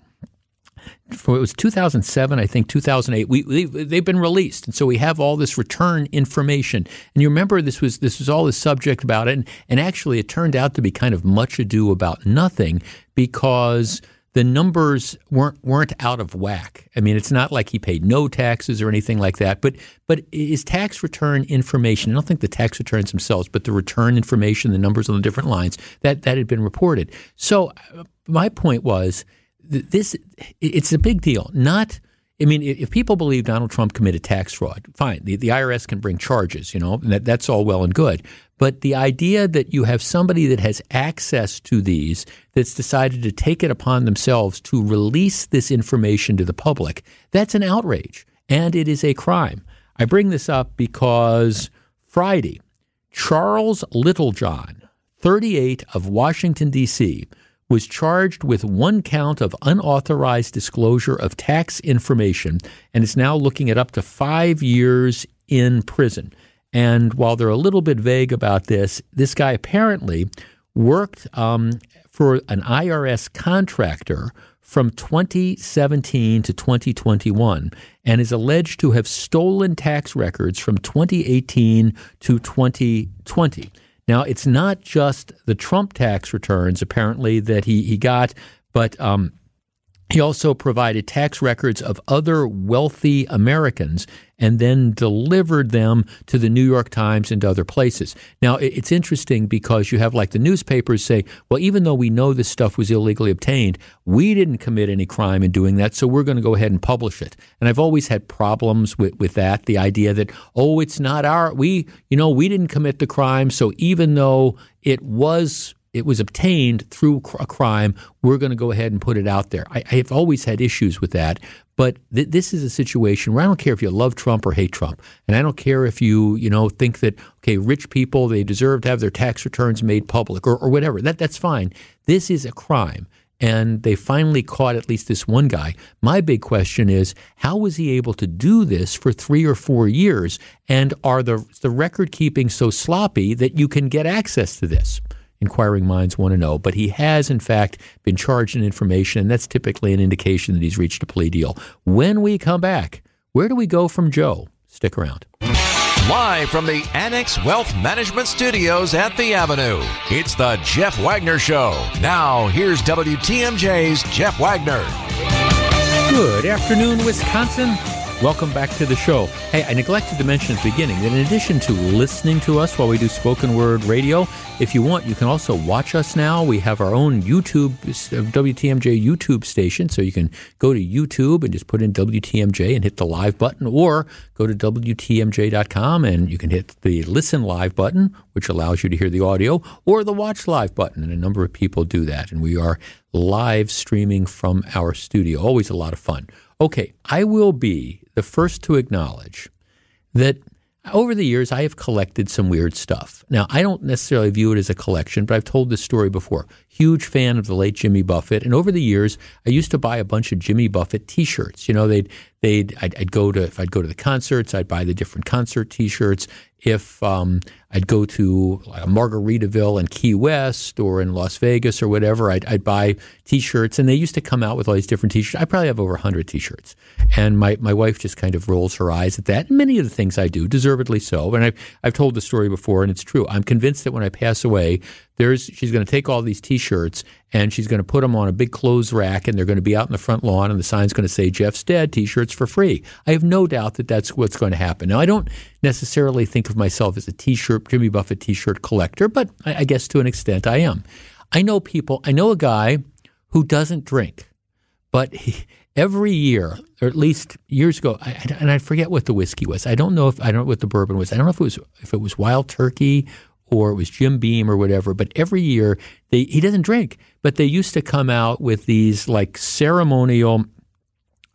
for it was 2007, I think 2008. We, we, they've been released, and so we have all this return information. And you remember this was this was all the subject about it, and, and actually it turned out to be kind of much ado about nothing because the numbers weren't weren't out of whack. I mean, it's not like he paid no taxes or anything like that. But but his tax return information, I don't think the tax returns themselves, but the return information, the numbers on the different lines that that had been reported. So uh, my point was this it's a big deal. Not I mean, if people believe Donald Trump committed tax fraud, fine. The, the IRS can bring charges, you know, that, that's all well and good. But the idea that you have somebody that has access to these that's decided to take it upon themselves to release this information to the public, that's an outrage and it is a crime. I bring this up because Friday, Charles Littlejohn, 38 of Washington, D.C., was charged with one count of unauthorized disclosure of tax information and is now looking at up to five years in prison. And while they're a little bit vague about this, this guy apparently worked um, for an IRS contractor from 2017 to 2021 and is alleged to have stolen tax records from 2018 to 2020. Now, it's not just the Trump tax returns, apparently, that he, he got, but um, He also provided tax records of other wealthy Americans and then delivered them to the New York Times and to other places. Now, it's interesting because you have like the newspapers say, well, even though we know this stuff was illegally obtained, we didn't commit any crime in doing that, so we're going to go ahead and publish it. And I've always had problems with, with that, the idea that, oh, it's not our, we, you know, we didn't commit the crime, so even though it was it was obtained through a crime, we're going to go ahead and put it out there. I, I have always had issues with that, but th- this is a situation where I don't care if you love Trump or hate Trump, and I don't care if you you know think that okay, rich people they deserve to have their tax returns made public or, or whatever. That that's fine. This is a crime. And they finally caught at least this one guy. My big question is, how was he able to do this for three or four years? And are the the record keeping so sloppy that you can get access to this? Inquiring minds want to know. But he has, in fact, been charged in information, and that's typically an indication that he's reached a plea deal. When we come back, where do we go from Joe? Stick around. Live from the Annex Wealth Management Studios at the Avenue, it's the Jeff Wagner Show. Now, here's WTMJ's Jeff Wagner. Good afternoon, Wisconsin. Welcome back to the show. Hey, I neglected to mention at the beginning that in addition to listening to us while we do spoken word radio, if you want, you can also watch us now. We have our own YouTube, WTMJ YouTube station, so you can go to YouTube and just put in WTMJ and hit the live button, or go to WTMJ.com and you can hit the listen live button, which allows you to hear the audio, or the watch live button. And a number of people do that. And we are live streaming from our studio. Always a lot of fun. Okay, I will be the first to acknowledge that over the years, I have collected some weird stuff. Now, I don't necessarily view it as a collection, but I've told this story before. Huge fan of the late Jimmy Buffett, and over the years, I used to buy a bunch of Jimmy Buffett T-shirts. You know, they'd they'd I'd, I'd go to if I'd go to the concerts, I'd buy the different concert T-shirts. If um, I'd go to like Margaritaville in Key West or in Las Vegas or whatever, I'd, I'd buy T-shirts, and they used to come out with all these different T-shirts. I probably have over hundred T-shirts, and my, my wife just kind of rolls her eyes at that. And many of the things I do, deservedly so. And I've I've told the story before, and it's true. I'm convinced that when I pass away, there's she's going to take all these T-shirts and she's going to put them on a big clothes rack, and they're going to be out in the front lawn, and the sign's going to say "Jeff's dead." T-shirts for free. I have no doubt that that's what's going to happen. Now, I don't necessarily think of myself as a T-shirt Jimmy Buffett T-shirt collector, but I, I guess to an extent I am. I know people. I know a guy who doesn't drink, but he, every year, or at least years ago, I, and I forget what the whiskey was. I don't know if I don't know what the bourbon was. I don't know if it was if it was Wild Turkey or it was Jim Beam or whatever. But every year, they, he doesn't drink, but they used to come out with these like ceremonial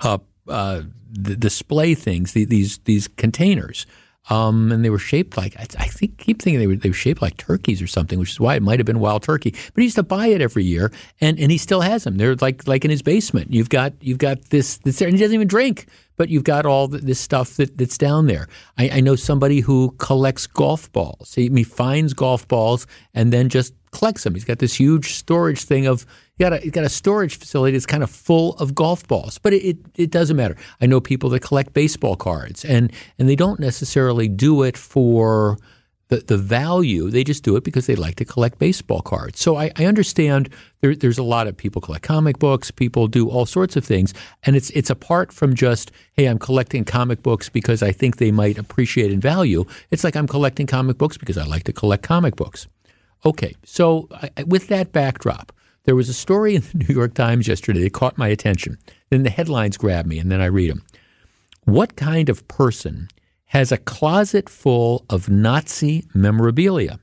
uh, uh, display things, these these containers. Um, and they were shaped like I, I, think keep thinking they were they were shaped like turkeys or something, which is why it might have been wild turkey. But he used to buy it every year, and, and he still has them. They're like like in his basement. You've got you've got this, this and he doesn't even drink but you've got all this stuff that, that's down there. I, I, know somebody who collects golf balls. He, he, finds golf balls and then just collects them. He's got this huge storage thing of got a, he got a storage facility that's kind of full of golf balls. But it, it, it doesn't matter. I know people that collect baseball cards and and they don't necessarily do it for the, the value. They just do it because they like to collect baseball cards. So I, I understand there, there's a lot of people collect comic books, people do all sorts of things. And it's, it's apart from just, hey, I'm collecting comic books because I think they might appreciate in value. It's like I'm collecting comic books because I like to collect comic books. Okay, so I, with that backdrop, there was a story in the [LAUGHS] New York Times yesterday that caught my attention. Then the headlines grab me, and then I read them. What kind of person has a closet full of Nazi memorabilia.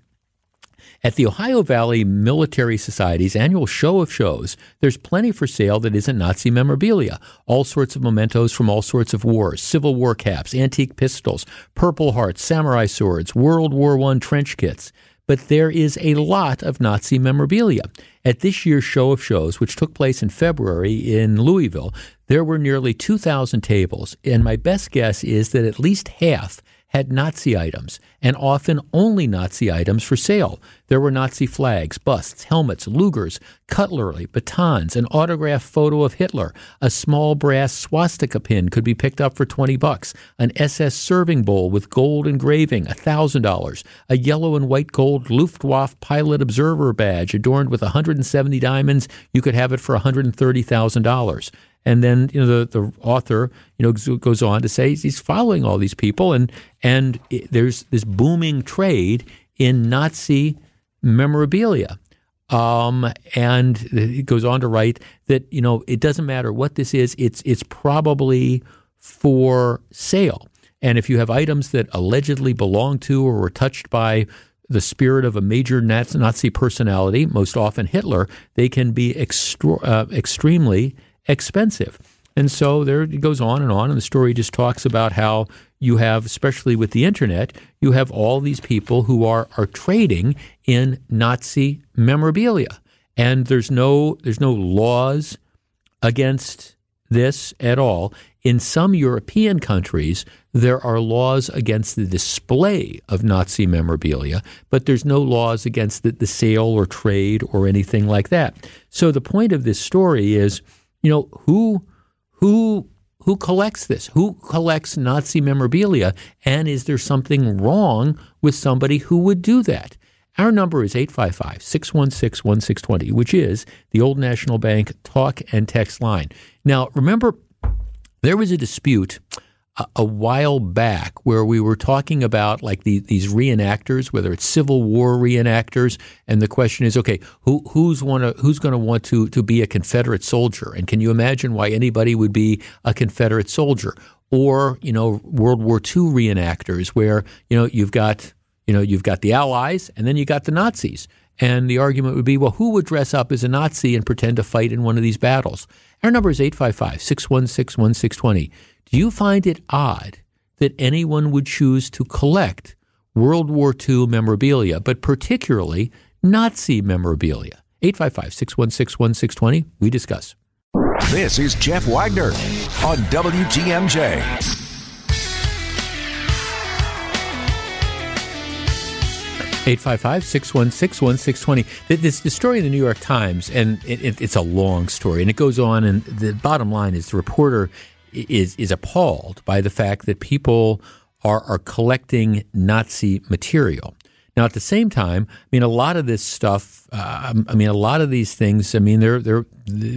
At the Ohio Valley Military Society's annual show of shows, there's plenty for sale that isn't Nazi memorabilia. All sorts of mementos from all sorts of wars, Civil War caps, antique pistols, Purple Hearts, samurai swords, World War I trench kits but there is a lot of Nazi memorabilia. At this year's show of shows, which took place in February in Louisville, there were nearly 2,000 tables, and my best guess is that at least half had Nazi items, and often only Nazi items for sale. There were Nazi flags, busts, helmets, Lugers, cutlery, batons, an autographed photo of Hitler, a small brass swastika pin could be picked up for 20 bucks, an SS serving bowl with gold engraving, $1,000, a yellow and white gold Luftwaffe pilot observer badge adorned with 170 diamonds, you could have it for $130,000. And then you know the, the author you know goes on to say he's following all these people and and it, there's this booming trade in Nazi memorabilia. Um, and he goes on to write that you know it doesn't matter what this is; it's it's probably for sale. And if you have items that allegedly belong to or were touched by the spirit of a major Nazi personality, most often Hitler, they can be extra, uh, extremely expensive. And so there it goes on and on, and the story just talks about how you have, especially with the internet, you have all these people who are are trading in Nazi memorabilia, and there's no there's no laws against this at all. In some European countries, there are laws against the display of Nazi memorabilia, but there's no laws against the, the sale or trade or anything like that. So the point of this story is you know, who who who collects this? Who collects Nazi memorabilia? And is there something wrong with somebody who would do that? Our number is 855 616 1620, which is the Old National Bank talk and text line. Now, remember, there was a dispute a, a while back where we were talking about like the, these reenactors, whether it's Civil War reenactors, and the question is, okay, who, who's wanna, who's going to want to to be a Confederate soldier? And can you imagine why anybody would be a Confederate soldier? Or you know, World War II reenactors, where you know you've got you know you've got the Allies and then you got the Nazis. And the argument would be, well, who would dress up as a Nazi and pretend to fight in one of these battles? Our number is 855 616 1620. Do you find it odd that anyone would choose to collect World War II memorabilia, but particularly Nazi memorabilia? 855 616 1620. We discuss. This is Jeff Wagner on WTMJ. 855 616 1620. This the story in the New York Times, and it, it, it's a long story, and it goes on. And the bottom line is the reporter is is appalled by the fact that people are are collecting Nazi material. Now, at the same time, I mean, a lot of this stuff. Uh, I mean, a lot of these things. I mean, they're they're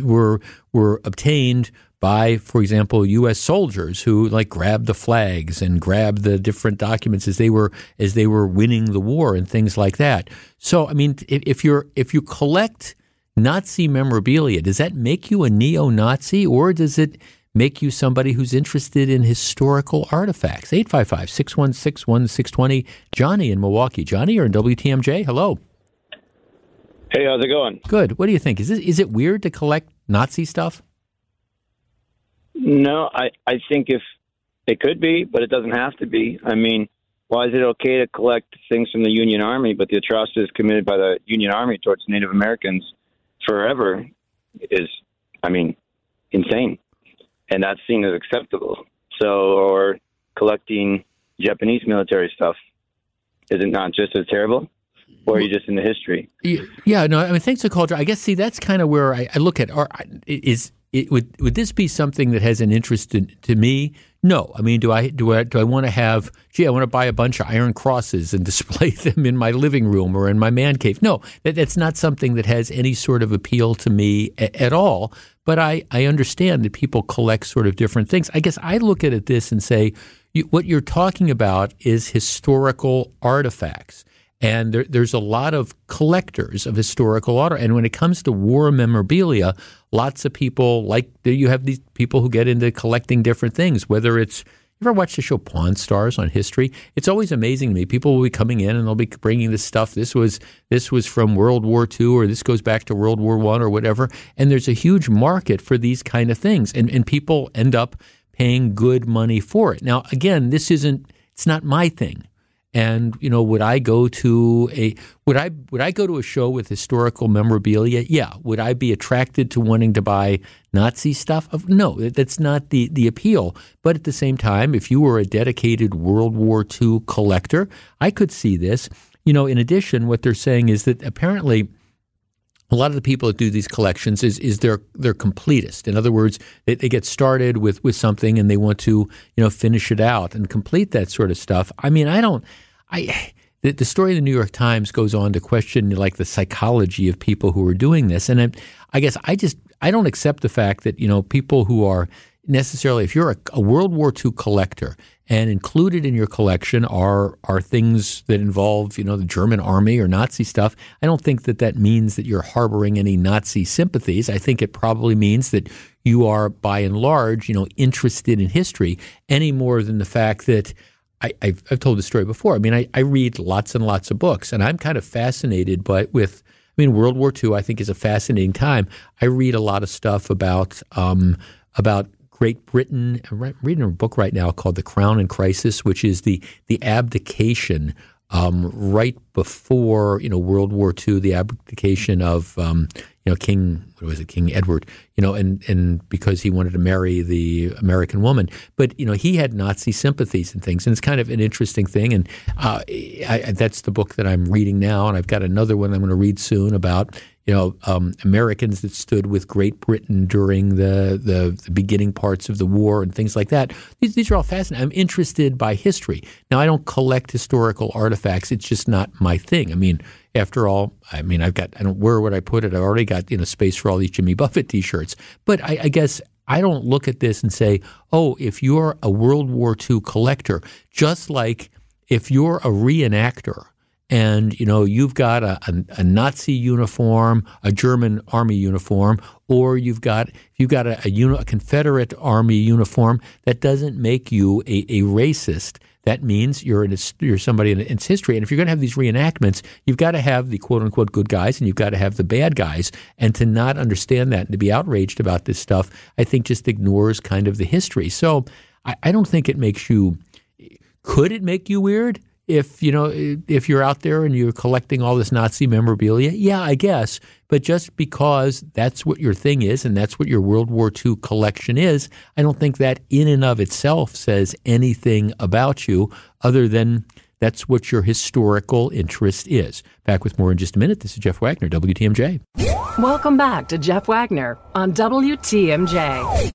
were were obtained by, for example, U.S. soldiers who like grabbed the flags and grabbed the different documents as they were as they were winning the war and things like that. So, I mean, if, if you're if you collect Nazi memorabilia, does that make you a neo-Nazi, or does it make you somebody who's interested in historical artifacts. 855 616 1620. Johnny in Milwaukee. Johnny, you're in WTMJ. Hello. Hey, how's it going? Good. What do you think? Is, this, is it weird to collect Nazi stuff? No, I, I think if it could be, but it doesn't have to be. I mean, why is it okay to collect things from the Union Army, but the atrocities committed by the Union Army towards Native Americans forever is, I mean, insane and that's seen as acceptable. So, or collecting Japanese military stuff, is it not just as terrible? Or are you just in the history? Yeah, no. I mean, thanks to culture. I guess see that's kind of where I, I look at. Or is it, would would this be something that has an interest in, to me? No, I mean, do I do I do I want to have? Gee, I want to buy a bunch of iron crosses and [LAUGHS] display them in my living room or in my man cave. No, that, that's not something that has any sort of appeal to me a, at all. But I I understand that people collect sort of different things. I guess I look at it this and say, you, what you're talking about is historical artifacts. And there, there's a lot of collectors of historical art. And when it comes to war memorabilia, lots of people like you have these people who get into collecting different things, whether it's you ever watch the show Pawn Stars on history? It's always amazing to me. People will be coming in and they'll be bringing this stuff. This was this was from World War II, or this goes back to World War One, or whatever. And there's a huge market for these kind of things, and and people end up paying good money for it. Now, again, this isn't it's not my thing. And you know, would I go to a would I would I go to a show with historical memorabilia? Yeah. Would I be attracted to wanting to buy Nazi stuff? No, that's not the the appeal. But at the same time, if you were a dedicated World War II collector, I could see this. You know, in addition, what they're saying is that apparently a lot of the people that do these collections is is they're they're completist. In other words, they, they, get started with with something and they want to you know finish it out and complete that sort of stuff. I mean, I don't. I the, story of the New York Times goes on to question like the psychology of people who are doing this, and I, I guess I just I don't accept the fact that you know people who are necessarily if you're a, a World War II collector and included in your collection are are things that involve you know the German army or Nazi stuff. I don't think that that means that you're harboring any Nazi sympathies. I think it probably means that you are by and large you know interested in history any more than the fact that. I, have I've told the story before. I mean, I, I read lots and lots of books, and I'm kind of fascinated by with. I mean, World War II, I think, is a fascinating time. I read a lot of stuff about um, about Great Britain. I'm reading a book right now called The Crown in Crisis, which is the the abdication um, right before you know World War II, the abdication of um, you know King what was it King Edward, you know, and and because he wanted to marry the American woman, but you know he had Nazi sympathies and things, and it's kind of an interesting thing, and uh, I, that's the book that I'm reading now, and I've got another one I'm going to read soon about you know, um, Americans that stood with Great Britain during the, the, the, beginning parts of the war and things like that. These, these are all fascinating. I'm interested by history. Now, I don't collect historical artifacts. It's just not my thing. I mean, after all, I mean, I've got, I don't, where would I put it? I've already got, you know, space for all these Jimmy Buffett t-shirts. But I, I guess I don't look at this and say, oh, if you're a World War II collector, just like if you're a reenactor – and you know you've got a, a, a, Nazi uniform, a German army uniform, or you've got you've got a, a, Confederate army uniform. That doesn't make you a, a racist. That means you're in you're somebody in its history. And if you're going to have these reenactments, you've got to have the quote unquote good guys and you've got to have the bad guys. And to not understand that and to be outraged about this stuff, I think just ignores kind of the history. So I, I don't think it makes you. Could it make you weird? If you know if you're out there and you're collecting all this Nazi memorabilia, yeah, I guess. But just because that's what your thing is and that's what your World War II collection is, I don't think that in and of itself says anything about you other than that's what your historical interest is. Back with more in just a minute. This is Jeff Wagner, WTMJ. Welcome back to Jeff Wagner on WTMJ.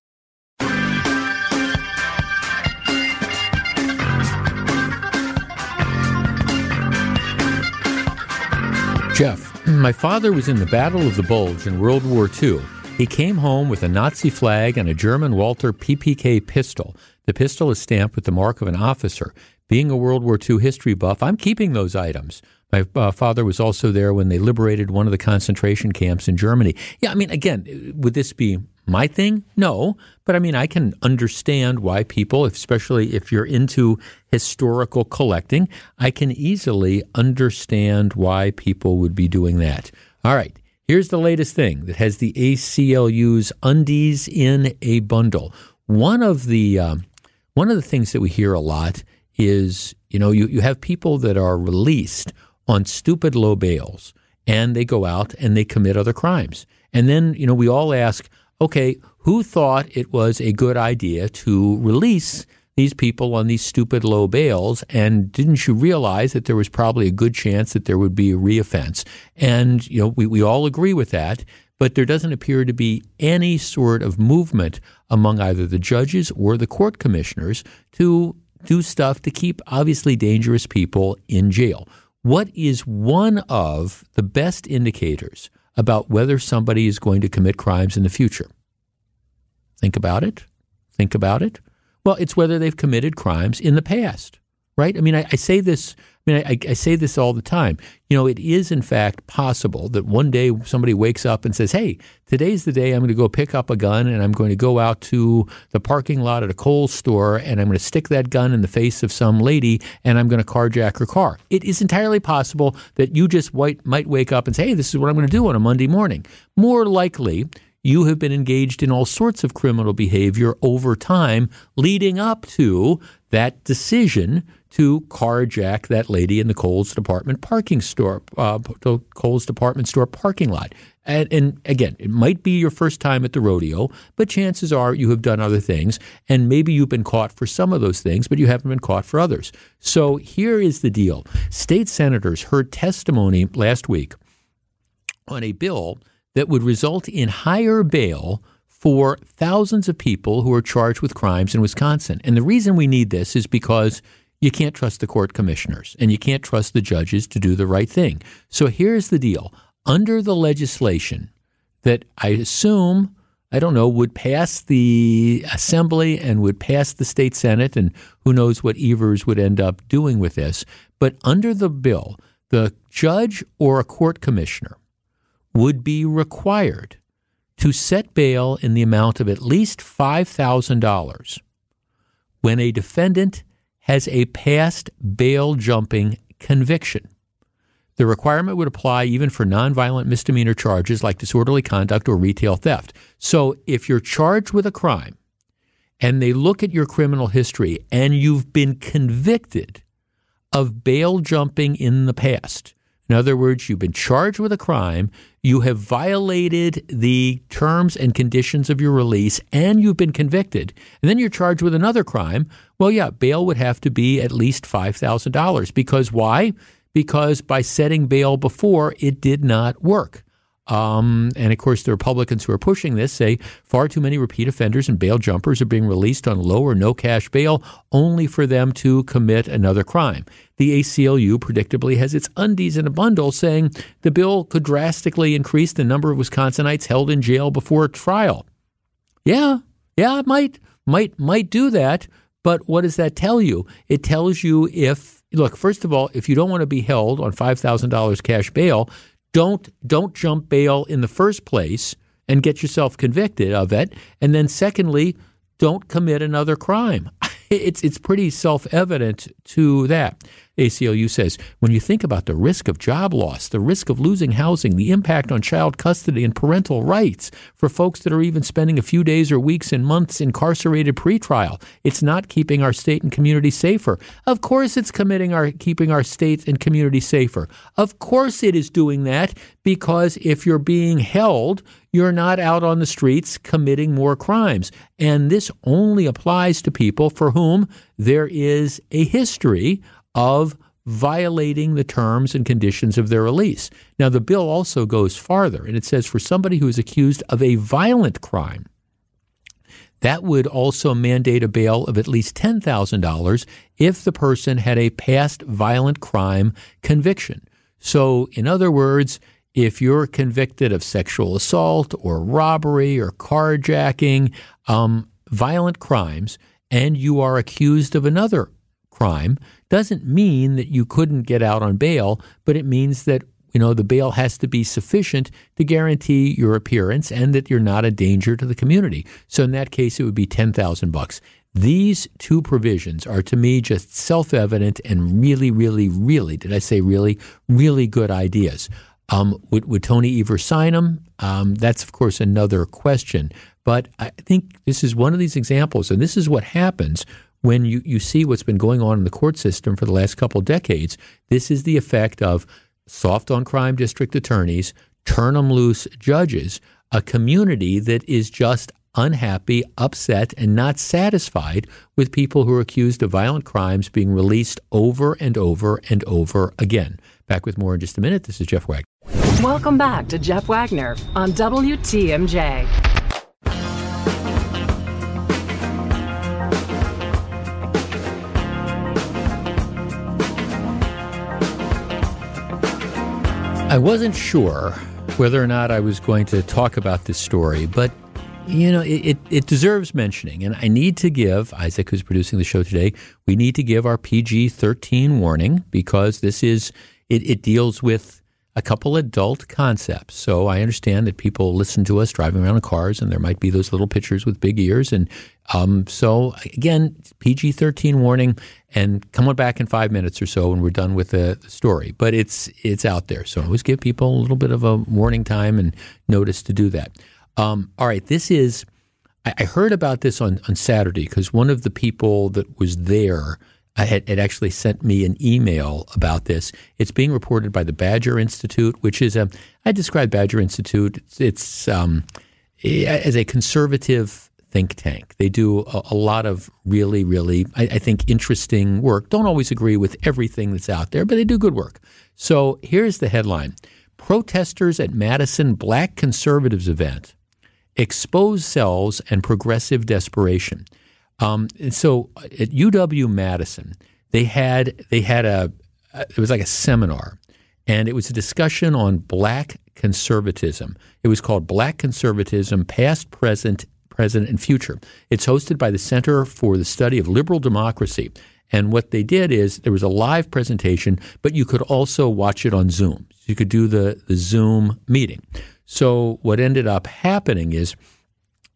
Jeff, my father was in the Battle of the Bulge in World War II. He came home with a Nazi flag and a German Walther PPK pistol. The pistol is stamped with the mark of an officer. Being a World War II history buff, I'm keeping those items. My uh, father was also there when they liberated one of the concentration camps in Germany. Yeah, I mean, again, would this be my thing? No. But I mean, I can understand why people, especially if you're into historical collecting, I can easily understand why people would be doing that. All right. Here's the latest thing that has the ACLU's undies in a bundle. One of the um, one of the things that we hear a lot is, you know, you, you have people that are released on stupid low bails and they go out and they commit other crimes. And then, you know, we all ask, okay, who thought it was a good idea to release these people on these stupid low bails? And didn't you realize that there was probably a good chance that there would be a reoffense? And, you know, we, we all agree with that, but there doesn't appear to be any sort of movement among either the judges or the court commissioners to do stuff to keep obviously dangerous people in jail. What is one of the best indicators about whether somebody is going to commit crimes in the future. Think about it. Think about it. Well, it's whether they've committed crimes in the past, right? I mean, I, I say this. I mean, I, I, say this all the time. You know, it is in fact possible that one day somebody wakes up and says, "Hey, today's the day I'm going to go pick up a gun and I'm going to go out to the parking lot at a Kohl's store and I'm going to stick that gun in the face of some lady and I'm going to carjack her car." It is entirely possible that you just might wake up and say, "Hey, this is what I'm going to do on a Monday morning." More likely, you have been engaged in all sorts of criminal behavior over time leading up to that decision to carjack that lady in the Kohl's department parking store, uh, the Kohl's department store parking lot. And, and, again, it might be your first time at the rodeo, but chances are you have done other things, and maybe you've been caught for some of those things, but you haven't been caught for others. So here is the deal: state senators heard testimony last week on a bill that would result in higher bail for thousands of people who are charged with crimes in Wisconsin. And the reason we need this is because you can't trust the court commissioners and you can't trust the judges to do the right thing. So here's the deal under the legislation that I assume, I don't know, would pass the assembly and would pass the state senate, and who knows what Evers would end up doing with this. But under the bill, the judge or a court commissioner would be required to set bail in the amount of at least $5,000 when a defendant has a past bail jumping conviction. The requirement would apply even for nonviolent misdemeanor charges like disorderly conduct or retail theft. So if you're charged with a crime and they look at your criminal history and you've been convicted of bail jumping in the past, in other words, you've been charged with a crime, you have violated the terms and conditions of your release, and you've been convicted, and then you're charged with another crime, well, yeah, bail would have to be at least $5,000. Because why? Because by setting bail before, it did not work. Um, and of course, the Republicans who are pushing this say far too many repeat offenders and bail jumpers are being released on low or no cash bail only for them to commit another crime. The ACLU predictably has its undies in a bundle saying the bill could drastically increase the number of Wisconsinites held in jail before trial. Yeah, yeah, it might, might, might do that. But what does that tell you? It tells you if, look, first of all, if you don't want to be held on $5,000 cash bail, don't don't jump bail in the first place and get yourself convicted of it. And then secondly, don't commit another crime. [LAUGHS] It's it's pretty self-evident to that. ACLU says when you think about the risk of job loss, the risk of losing housing, the impact on child custody and parental rights for folks that are even spending a few days or weeks and months incarcerated pretrial, it's not keeping our state and community safer. Of course, it's committing our keeping our state and community safer. Of course, it is doing that because if you're being held, you're not out on the streets committing more crimes. And this only applies to people for whom there is a history of violating the terms and conditions of their release. Now, the bill also goes farther, and it says for somebody who is accused of a violent crime, that would also mandate a bail of at least $10,000 if the person had a past violent crime conviction. So, in other words, if you're convicted of sexual assault or robbery or carjacking, um, violent crimes, and you are accused of another crime, doesn't mean that you couldn't get out on bail, but it means that you know the bail has to be sufficient to guarantee your appearance and that you're not a danger to the community. So in that case, it would be ten thousand bucks. These two provisions are to me just self-evident and really, really, really, did I say really, really good ideas. Um, would, would, Tony Evers sign them? Um, that's, of course, another question. But I think this is one of these examples, and this is what happens when you, you see what's been going on in the court system for the last couple decades. This is the effect of soft on crime district attorneys, turn them loose judges, a community that is just unhappy, upset, and not satisfied with people who are accused of violent crimes being released over and over and over again. Back with more in just a minute. This is Jeff Wagner. Welcome back to Jeff Wagner on WTMJ. I wasn't sure whether or not I was going to talk about this story, but you know, it, it, deserves mentioning. And I need to give Isaac, who's producing the show today, we need to give our PG 13 warning because this is, it, it deals with a couple adult concepts. So I understand that people listen to us driving around in cars, and there might be those little pictures with big ears. And um, so again, PG thirteen warning, and come on back in five minutes or so when we're done with the, story. But it's it's out there, so always give people a little bit of a warning time and notice to do that. Um, all right, this is I, I heard about this on, on Saturday because one of the people that was there I had, had actually sent me an email about this. It's being reported by the Badger Institute, which is a, I describe Badger Institute, it's, it's um, as a conservative think tank. They do a, a lot of really, really, I, I, think, interesting work. Don't always agree with everything that's out there, but they do good work. So here's the headline Protesters at Madison Black Conservatives event expose selves and progressive desperation. Um, and so at UW Madison, they had they had a it was like a seminar, and it was a discussion on black conservatism. It was called Black Conservatism: Past, Present, Present, and Future. It's hosted by the Center for the Study of Liberal Democracy. And what they did is there was a live presentation, but you could also watch it on Zoom. You could do the, the Zoom meeting. So what ended up happening is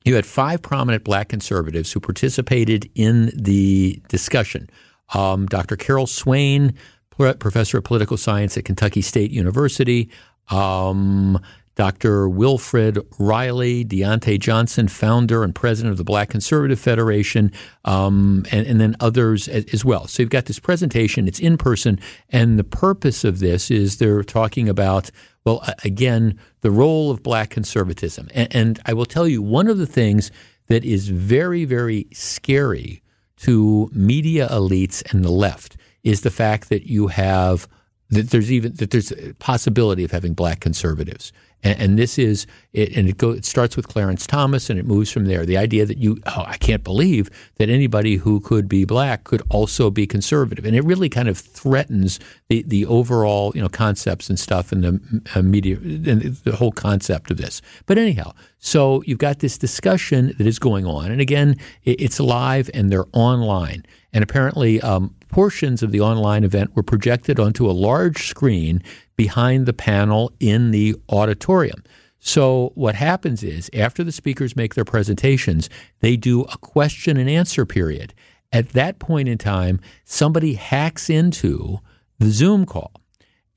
you had five prominent black conservatives who participated in the discussion. Um, Dr. Carol Swain, professor of political science at Kentucky State University, um, Dr. Wilfred Reilly, Diante Johnson, founder and president of the Black Conservative Federation, um, and, and, then others as, as, well. So you've got this presentation, it's in person, and the purpose of this is they're talking about well, again, the role of black conservatism. And, and I will tell you, one of the things that is very, very scary to media elites and the left is the fact that you have that there's even that there's a possibility of having black conservatives. And, and this is, it, and it, go, it starts with Clarence Thomas and it moves from there. The idea that you, oh, I can't believe that anybody who could be black could also be conservative. And it really kind of threatens the, the overall, you know, concepts and stuff and the uh, media and the whole concept of this. But anyhow, so you've got this discussion that is going on. And again, it, it's live and they're online. And apparently, um, portions of the online event were projected onto a large screen behind the panel in the auditorium. So, what happens is after the speakers make their presentations, they do a question and answer period. At that point in time, somebody hacks into the Zoom call,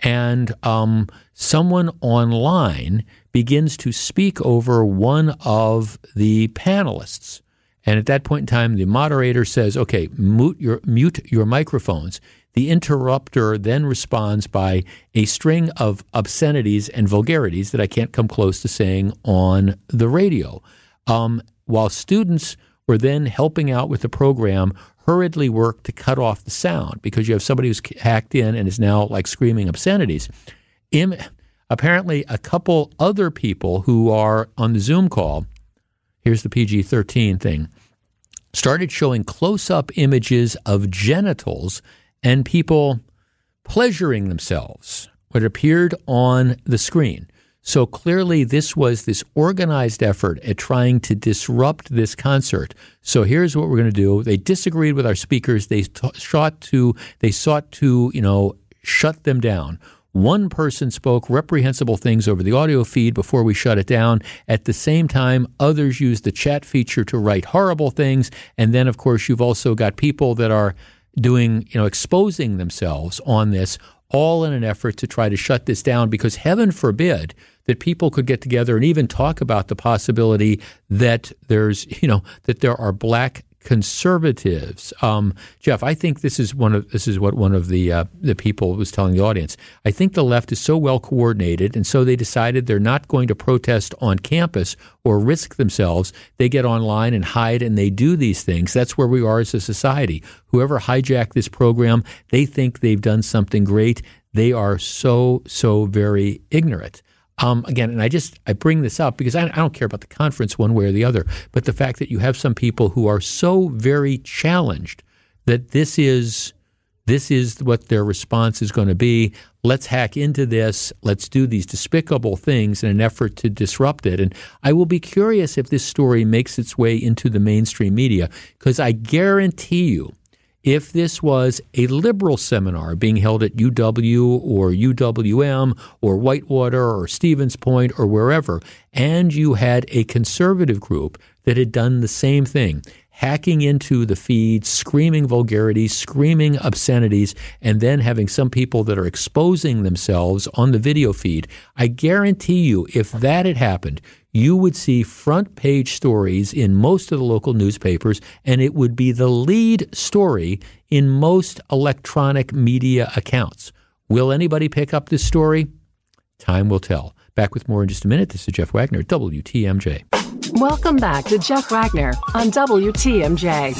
and um, someone online begins to speak over one of the panelists. And at that point in time, the moderator says, okay, mute your, mute your microphones. The interrupter then responds by a string of obscenities and vulgarities that I can't come close to saying on the radio. Um, while students were then helping out with the program, hurriedly worked to cut off the sound because you have somebody who's hacked in and is now like screaming obscenities. Apparently, a couple other people who are on the Zoom call, here's the PG 13 thing, started showing close up images of genitals and people pleasuring themselves, what appeared on the screen. So clearly, this was this organized effort at trying to disrupt this concert. So here's what we're going to do. They disagreed with our speakers. They t- sought to they sought to you know shut them down. One person spoke reprehensible things over the audio feed before we shut it down. At the same time, others used the chat feature to write horrible things. And then, of course, you've also got people that are doing, you know, exposing themselves on this, all in an effort to try to shut this down because heaven forbid that people could get together and even talk about the possibility that there's, you know, that there are black conservatives. Um, Jeff, I think this is one of this is what one of the uh, the people was telling the audience. I think the left is so well coordinated, and so they decided they're not going to protest on campus or risk themselves. They get online and hide, and they do these things. That's where we are as a society. Whoever hijacked this program, they think they've done something great. They are so so very ignorant. Um, again, and I just I bring this up because I, I, don't care about the conference one way or the other, but the fact that you have some people who are so very challenged that this is this is what their response is going to be. Let's hack into this. Let's do these despicable things in an effort to disrupt it. And I will be curious if this story makes its way into the mainstream media because I guarantee you if this was a liberal seminar being held at UW or UWM or Whitewater or Stevens Point or wherever, and you had a conservative group that had done the same thing, hacking into the feed, screaming vulgarities, screaming obscenities, and then having some people that are exposing themselves on the video feed, I guarantee you, if that had happened, you would see front page stories in most of the local newspapers, and it would be the lead story in most electronic media accounts. Will anybody pick up this story? Time will tell. Back with more in just a minute. This is Jeff Wagner, WTMJ. Welcome back to Jeff Wagner on WTMJ.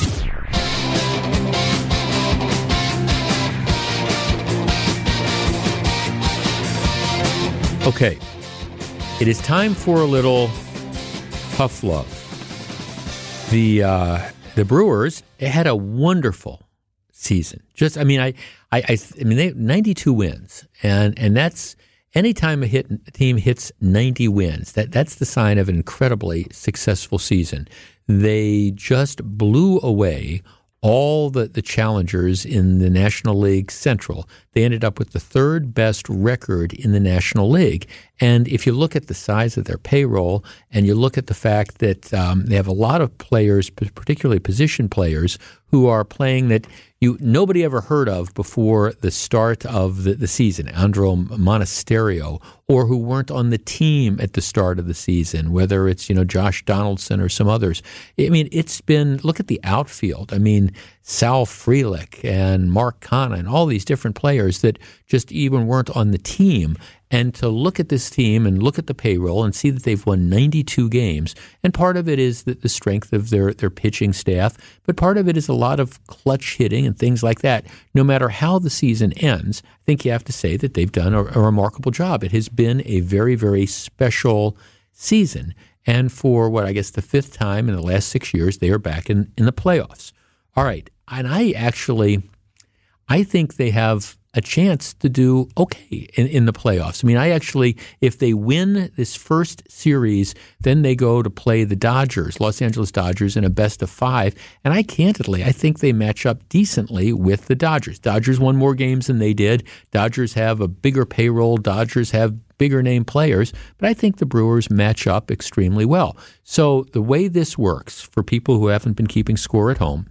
Okay, it is time for a little tough love. The uh, the Brewers had a wonderful season. Just, I mean, I, I, I, I mean, they ninety two wins, and and that's anytime a hit team hits ninety wins, that that's the sign of an incredibly successful season. They just blew away all the, the challengers in the National League Central. They ended up with the third best record in the National League. And if you look at the size of their payroll and you look at the fact that um, they have a lot of players, particularly position players, who are playing that you nobody ever heard of before the start of the, the season, Andruw Monasterio, or who weren't on the team at the start of the season, whether it's you know Josh Donaldson or some others. I mean, it's been look at the outfield. I mean, Sal Frelick and Mark Canha and all these different players that just even weren't on the team. And to look at this team and look at the payroll and see that they've won 92 games, and part of it is the, the strength of their, their pitching staff, but part of it is a lot of clutch hitting and things like that. No matter how the season ends, I think you have to say that they've done a, a remarkable job. It has been a very, very special season. And for what I guess the fifth time in the last six years, they are back in, in the playoffs. All right. And I actually, I think they have a chance to do okay in, in the playoffs. I mean, I actually, if they win this first series, then they go to play the Dodgers, Los Angeles Dodgers, in a best of five. And I candidly, I think they match up decently with the Dodgers. Dodgers won more games than they did. Dodgers have a bigger payroll. Dodgers have bigger name players, but I think the Brewers match up extremely well. So the way this works for people who haven't been keeping score at home,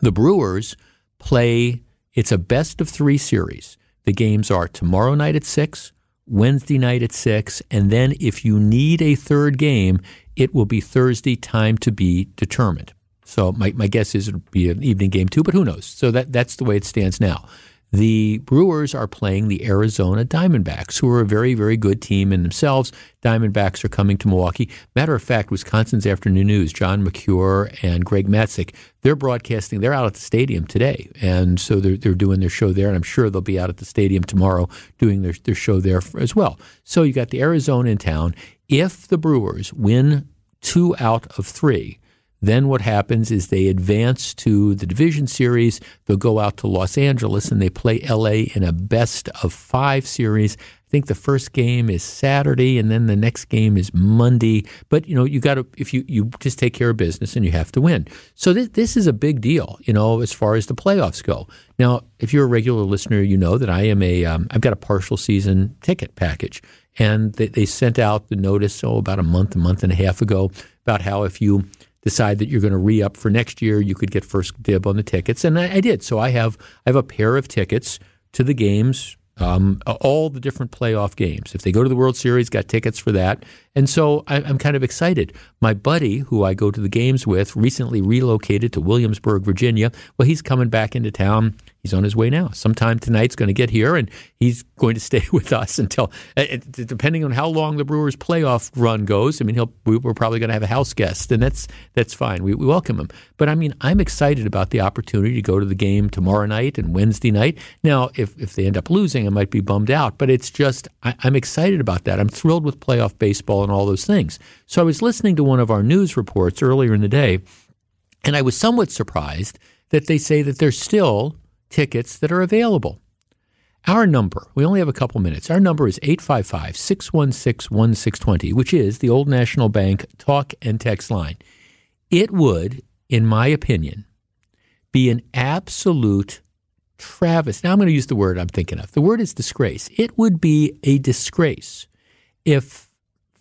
the Brewers play it's a best of three series. The games are tomorrow night at 6, Wednesday night at 6, and then if you need a third game, it will be Thursday, time to be determined. So my, my guess is it'll be an evening game too, but who knows? So that, that's the way it stands now. The Brewers are playing the Arizona Diamondbacks, who are a very, very good team in themselves. Diamondbacks are coming to Milwaukee. Matter of fact, Wisconsin's Afternoon News, John Mercure and Greg Matzek, they're broadcasting. They're out at the stadium today, and so they're they're doing their show there. And I'm sure they'll be out at the stadium tomorrow doing their their show there as well. So you got the Arizona in town. If the Brewers win two out of three, then what happens is they advance to the division series. They'll go out to Los Angeles and they play LA in a best of five series. I think the first game is Saturday and then the next game is Monday. But you know, you got to if you you just take care of business and you have to win. So this this is a big deal, you know, as far as the playoffs go. Now, if you're a regular listener, you know that I am a um, I've got a partial season ticket package, and they, they sent out the notice oh about a month, a month and a half ago about how if you decide that you're going to re up for next year, you could get first dib on the tickets, and I, I did. So I have I have a pair of tickets to the games um, all the different playoff games. If they go to the World Series, got tickets for that. And so I, I'm kind of excited. My buddy, who I go to the games with, recently relocated to Williamsburg, Virginia. Well, he's coming back into town he's on his way now. Sometime tonight's going to get here, and he's [LAUGHS] going to stay [LAUGHS] with us until, uh, depending on how long the Brewers' playoff run goes. I mean, he'll we're probably going to have a house guest, and that's that's fine. We, we welcome him. But I mean, I'm excited about the opportunity to go to the game tomorrow night and Wednesday night. Now, if if they end up losing, I might be bummed out, but it's just I, I'm excited about that. I'm thrilled with playoff baseball and all those things. So I was listening to one of our news reports earlier in the day, and I was somewhat surprised that they say that there's still tickets that are available. Our number, we only have a couple minutes. Our number is 855 616 1620, which is the Old National Bank talk and text line. It would, in my opinion, be an absolute travesty. Now I'm going to use the word I'm thinking of. The word is disgrace. It would be a disgrace if,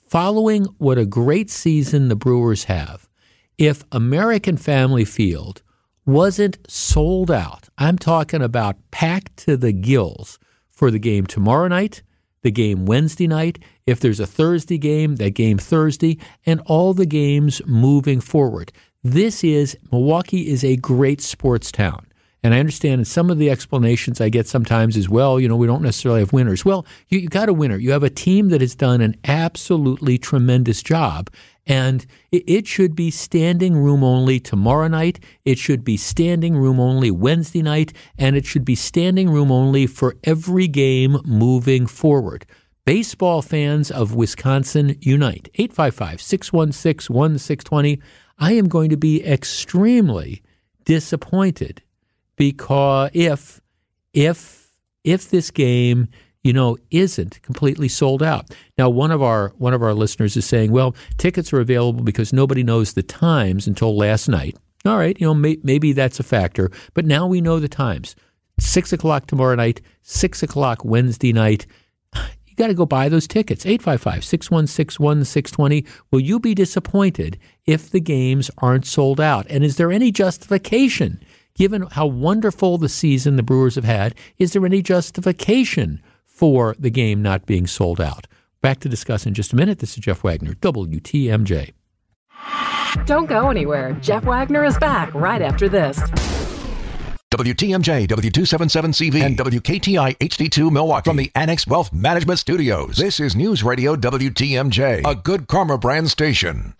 following what a great season the Brewers have, if American Family Field wasn't sold out. I'm talking about packed to the gills for the game tomorrow night, the game Wednesday night. If there's a Thursday game, that game Thursday, and all the games moving forward. This is Milwaukee is a great sports town. And I understand some of the explanations I get sometimes is, well, you know, we don't necessarily have winners. Well, you, you got a winner. You have a team that has done an absolutely tremendous job. And it, it should be standing room only tomorrow night. It should be standing room only Wednesday night. And it should be standing room only for every game moving forward. Baseball fans of Wisconsin unite. 855 616 1620. I am going to be extremely disappointed because if if if this game you know isn't completely sold out. Now one of our one of our listeners is saying well tickets are available because nobody knows the times until last night. All right you know may, maybe that's a factor but now we know the times. Six o'clock tomorrow night six o'clock wednesday night. You got to go buy those tickets. 855-616-1620 will you be disappointed if the games aren't sold out? And is there any justification given how wonderful the season the Brewers have had, is there any justification for the game not being sold out? Back to discuss in just a minute. This is Jeff Wagner, WTMJ. Don't go anywhere. Jeff Wagner is back right after this. WTMJ, W277CV, and WKTI HD2 Milwaukee from the Annex Wealth Management Studios. This is News Radio WTMJ, a good karma brand station.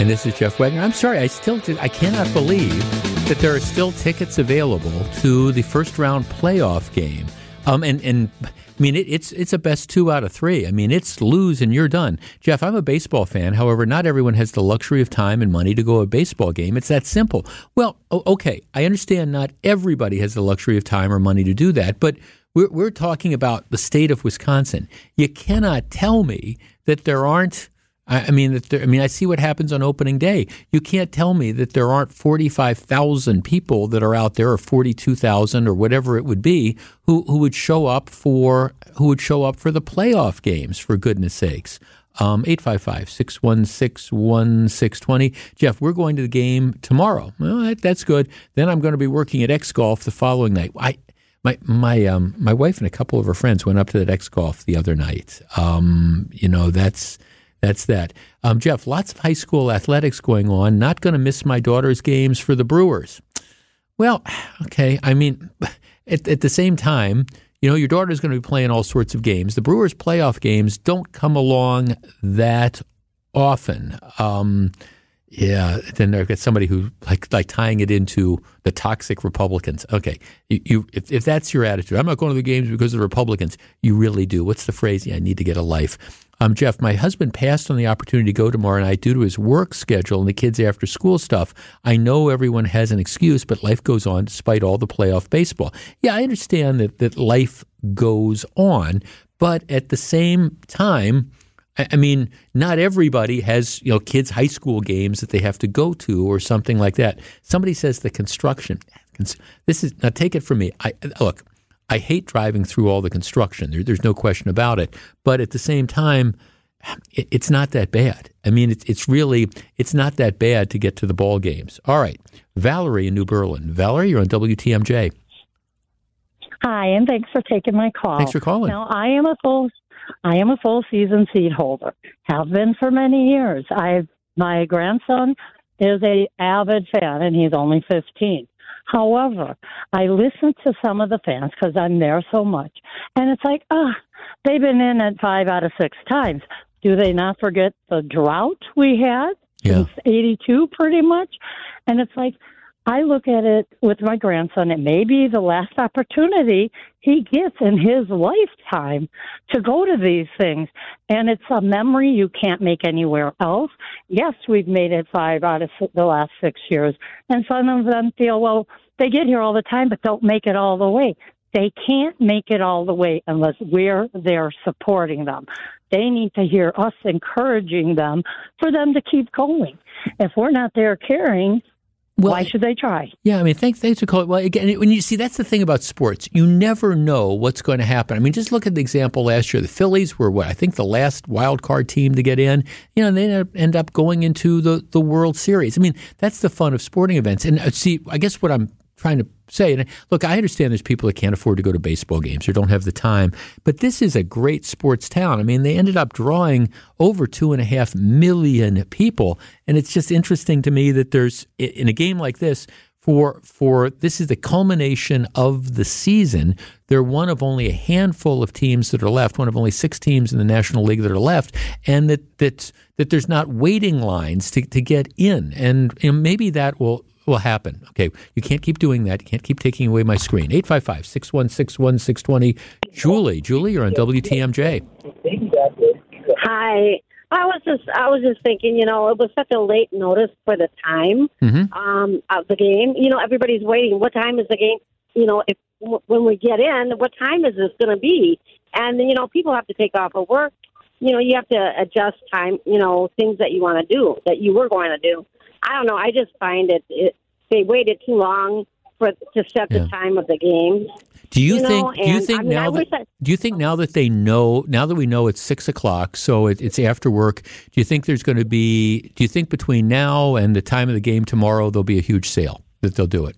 And this is Jeff Wagner. I'm sorry, I still I cannot believe that there are still tickets available to the first round playoff game. Um, and and I mean it, it's it's a best two out of three. I mean it's lose and you're done. Jeff, I'm a baseball fan. However, not everyone has the luxury of time and money to go to a baseball game. It's that simple. Well, okay, I understand not everybody has the luxury of time or money to do that, but we're we're talking about the state of Wisconsin. You cannot tell me that there aren't I, mean, I mean, I see what happens on opening day. You can't tell me that there aren't forty-five thousand people that are out there, or forty-two thousand, or whatever it would be, who who would show up for who would show up for the playoff games. For goodness sakes. Um, 855-616-1620. Jeff, we're going to the game tomorrow. Well, that, that's good. Then I'm going to be working at X Golf the following night. I, my my um, my wife and a couple of her friends went up to that X Golf the other night. Um, you know, that's that's that. Um, Jeff, lots of high school athletics going on. Not going to miss my daughter's games for the Brewers. Well, [SIGHS] okay. I mean, [SIGHS] at, at the same time, you know, your daughter's going to be playing all sorts of games. The Brewers' playoff games don't come along that often. Um, yeah, then I've got somebody who like like tying it into the toxic Republicans. Okay, you, you if, if that's your attitude, I'm not going to the games because of the Republicans. You really do. What's the phrase? Yeah, I need to get a life. Um, Jeff, my husband passed on the opportunity to go tomorrow night due to his work schedule and the kids' after school stuff. I know everyone has an excuse, but life goes on despite all the playoff baseball. Yeah, I understand that, that life goes on, but at the same time, I mean, not everybody has you know kids' high school games that they have to go to or something like that. Somebody says the construction. This is now take it from me. I look. I hate driving through all the construction. There, there's no question about it. But at the same time, it, it's not that bad. I mean, it, it's really it's not that bad to get to the ball games. All right, Valerie in New Berlin. Valerie, you're on WTMJ. Hi, and thanks for taking my call. Thanks for calling. Now, I am a full I am a full season seat holder. Have been for many years. I my grandson is a avid fan, and he's only 15. However, I listen to some of the fans because I'm there so much, and it's like, ah, they've been in it five out of six times. Do they not forget the drought we had yeah. since '82, pretty much? And it's like, I look at it with my grandson. It may be the last opportunity he gets in his lifetime to go to these things. And it's a memory you can't make anywhere else. Yes, we've made it five out of the last six years. And some of them feel, well, they get here all the time, but don't make it all the way. They can't make it all the way unless we're there supporting them. They need to hear us encouraging them for them to keep going. If we're not there caring, well, Why should they try? Yeah, I mean, thanks, thanks for calling. Well, again, when you see that's the thing about sports, you never know what's going to happen. I mean, just look at the example last year. The Phillies were what I think the last wild card team to get in. You know, they end up going into the the World Series. I mean, that's the fun of sporting events. And uh, see, I guess what I'm trying to say. And look, I understand there's people that can't afford to go to baseball games or don't have the time, but this is a great sports town. I mean, they ended up drawing over two and a half million people, and it's just interesting to me that there's in a game like this. For, for this is the culmination of the season. They're one of only a handful of teams that are left, one of only six teams in the National League that are left, and that that that there's not waiting lines to, to get in. And, and maybe that will will happen. Okay, you can't keep doing that. You can't keep taking away my screen. 855 616 1620. Julie, Julie, you're on WTMJ. Hi. I was just I was just thinking, you know, it was such a late notice for the time Mhm. um, of the game. You know, everybody's waiting. What time is the game? You know, if when we get in, what time is this going to be? And you know, people have to take off of work. You know, you have to adjust time. You know, things that you want to do that you were going to do. I don't know. I just find it, it they waited too long for to set Yeah. the time of the game. Do you, You know, think? Do you and, think I mean, now that? I- do you think now that they know? Now that we know it's six o'clock, so it, it's after work. Do you think there's going to be? Do you think between now and the time of the game tomorrow there'll be a huge sale that they'll do it?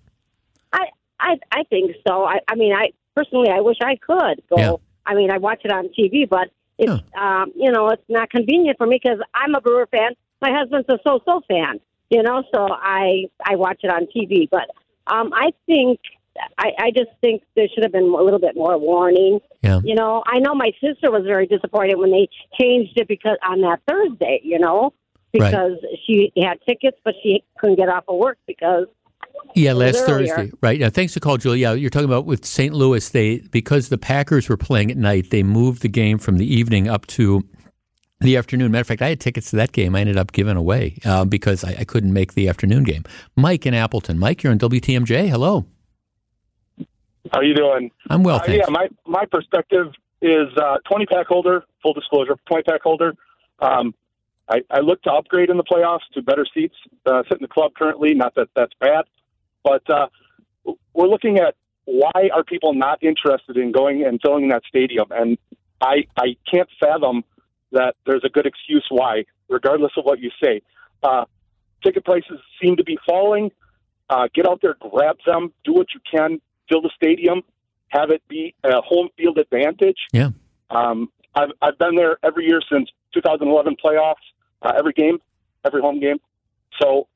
I I I think so. I I mean, I personally, I wish I could go. Yeah. I mean, I watch it on TV, but it's um, you know, it's not convenient for me because I'm a Brewer fan. My husband's a so so fan. You know, so I I watch it on TV. But um, I think I I just think there should have been a little bit more warning. Yeah. You know, I know my sister was very disappointed when they changed it because on that Thursday. You know, Right. because she had tickets, but she couldn't get off of work because Yeah, last earlier. Thursday, right? Yeah, thanks for call, Julie. Yeah, you're talking about with St. Louis. They because the Packers were playing at night, they moved the game from the evening up to the afternoon. Matter of fact, I had tickets to that game. I ended up giving away uh, because I, I couldn't make the afternoon game. Mike in Appleton. Mike, you're on WTMJ. Hello. How are you doing? I'm well, Uh, yeah, my my perspective is uh, 20 pack holder. Full disclosure, 20 pack holder. Um, I, I look to upgrade in the playoffs to better seats. Uh, sit in the club currently. Not that that's bad, but uh, we're looking at why are people not interested in going and filling that stadium? And I I can't fathom that there's a good excuse why, regardless of what you say. Uh, ticket prices seem to be falling. Uh, get out there, grab them, do what you can, fill the stadium, have it be a home field advantage. Yeah. Um, I've I've been there every year since 2011 playoffs, uh, every game, every home game. So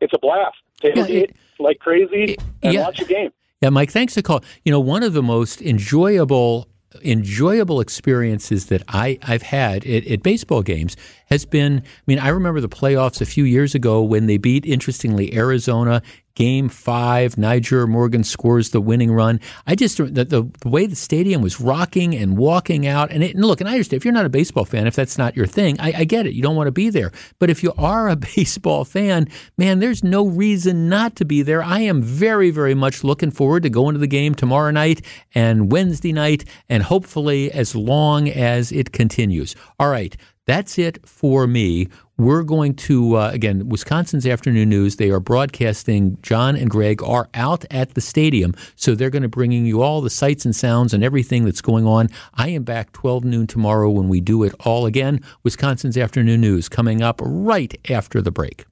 it's a blast. Tailgate like crazy and yeah. watch a game. Yeah, Mike, thanks for call. You know, one of the most enjoyable enjoyable experiences that I, I've had at, at baseball games has been I mean, I remember the playoffs a few years ago when they beat, interestingly, Arizona. Game five, Nyjer Morgan scores the winning run. I just the, the, the way the stadium was rocking and walking out, and, it, and look, and I understand if you're not a baseball fan, if that's not your thing, I, I get it. You don't want to be there, but if you are a [LAUGHS] baseball fan, man, there's no reason not to be there. I am very, very much looking forward to going to the game tomorrow night and Wednesday night, and hopefully as long as it continues. All right. That's it for me. We're going to, uh, again, Wisconsin's Afternoon News. They are broadcasting. John and Greg are out at the stadium, so they're going to bringing you all the sights and sounds and everything that's going on. I am back 12 noon tomorrow when we do it all again. Wisconsin's Afternoon News coming up right after the break.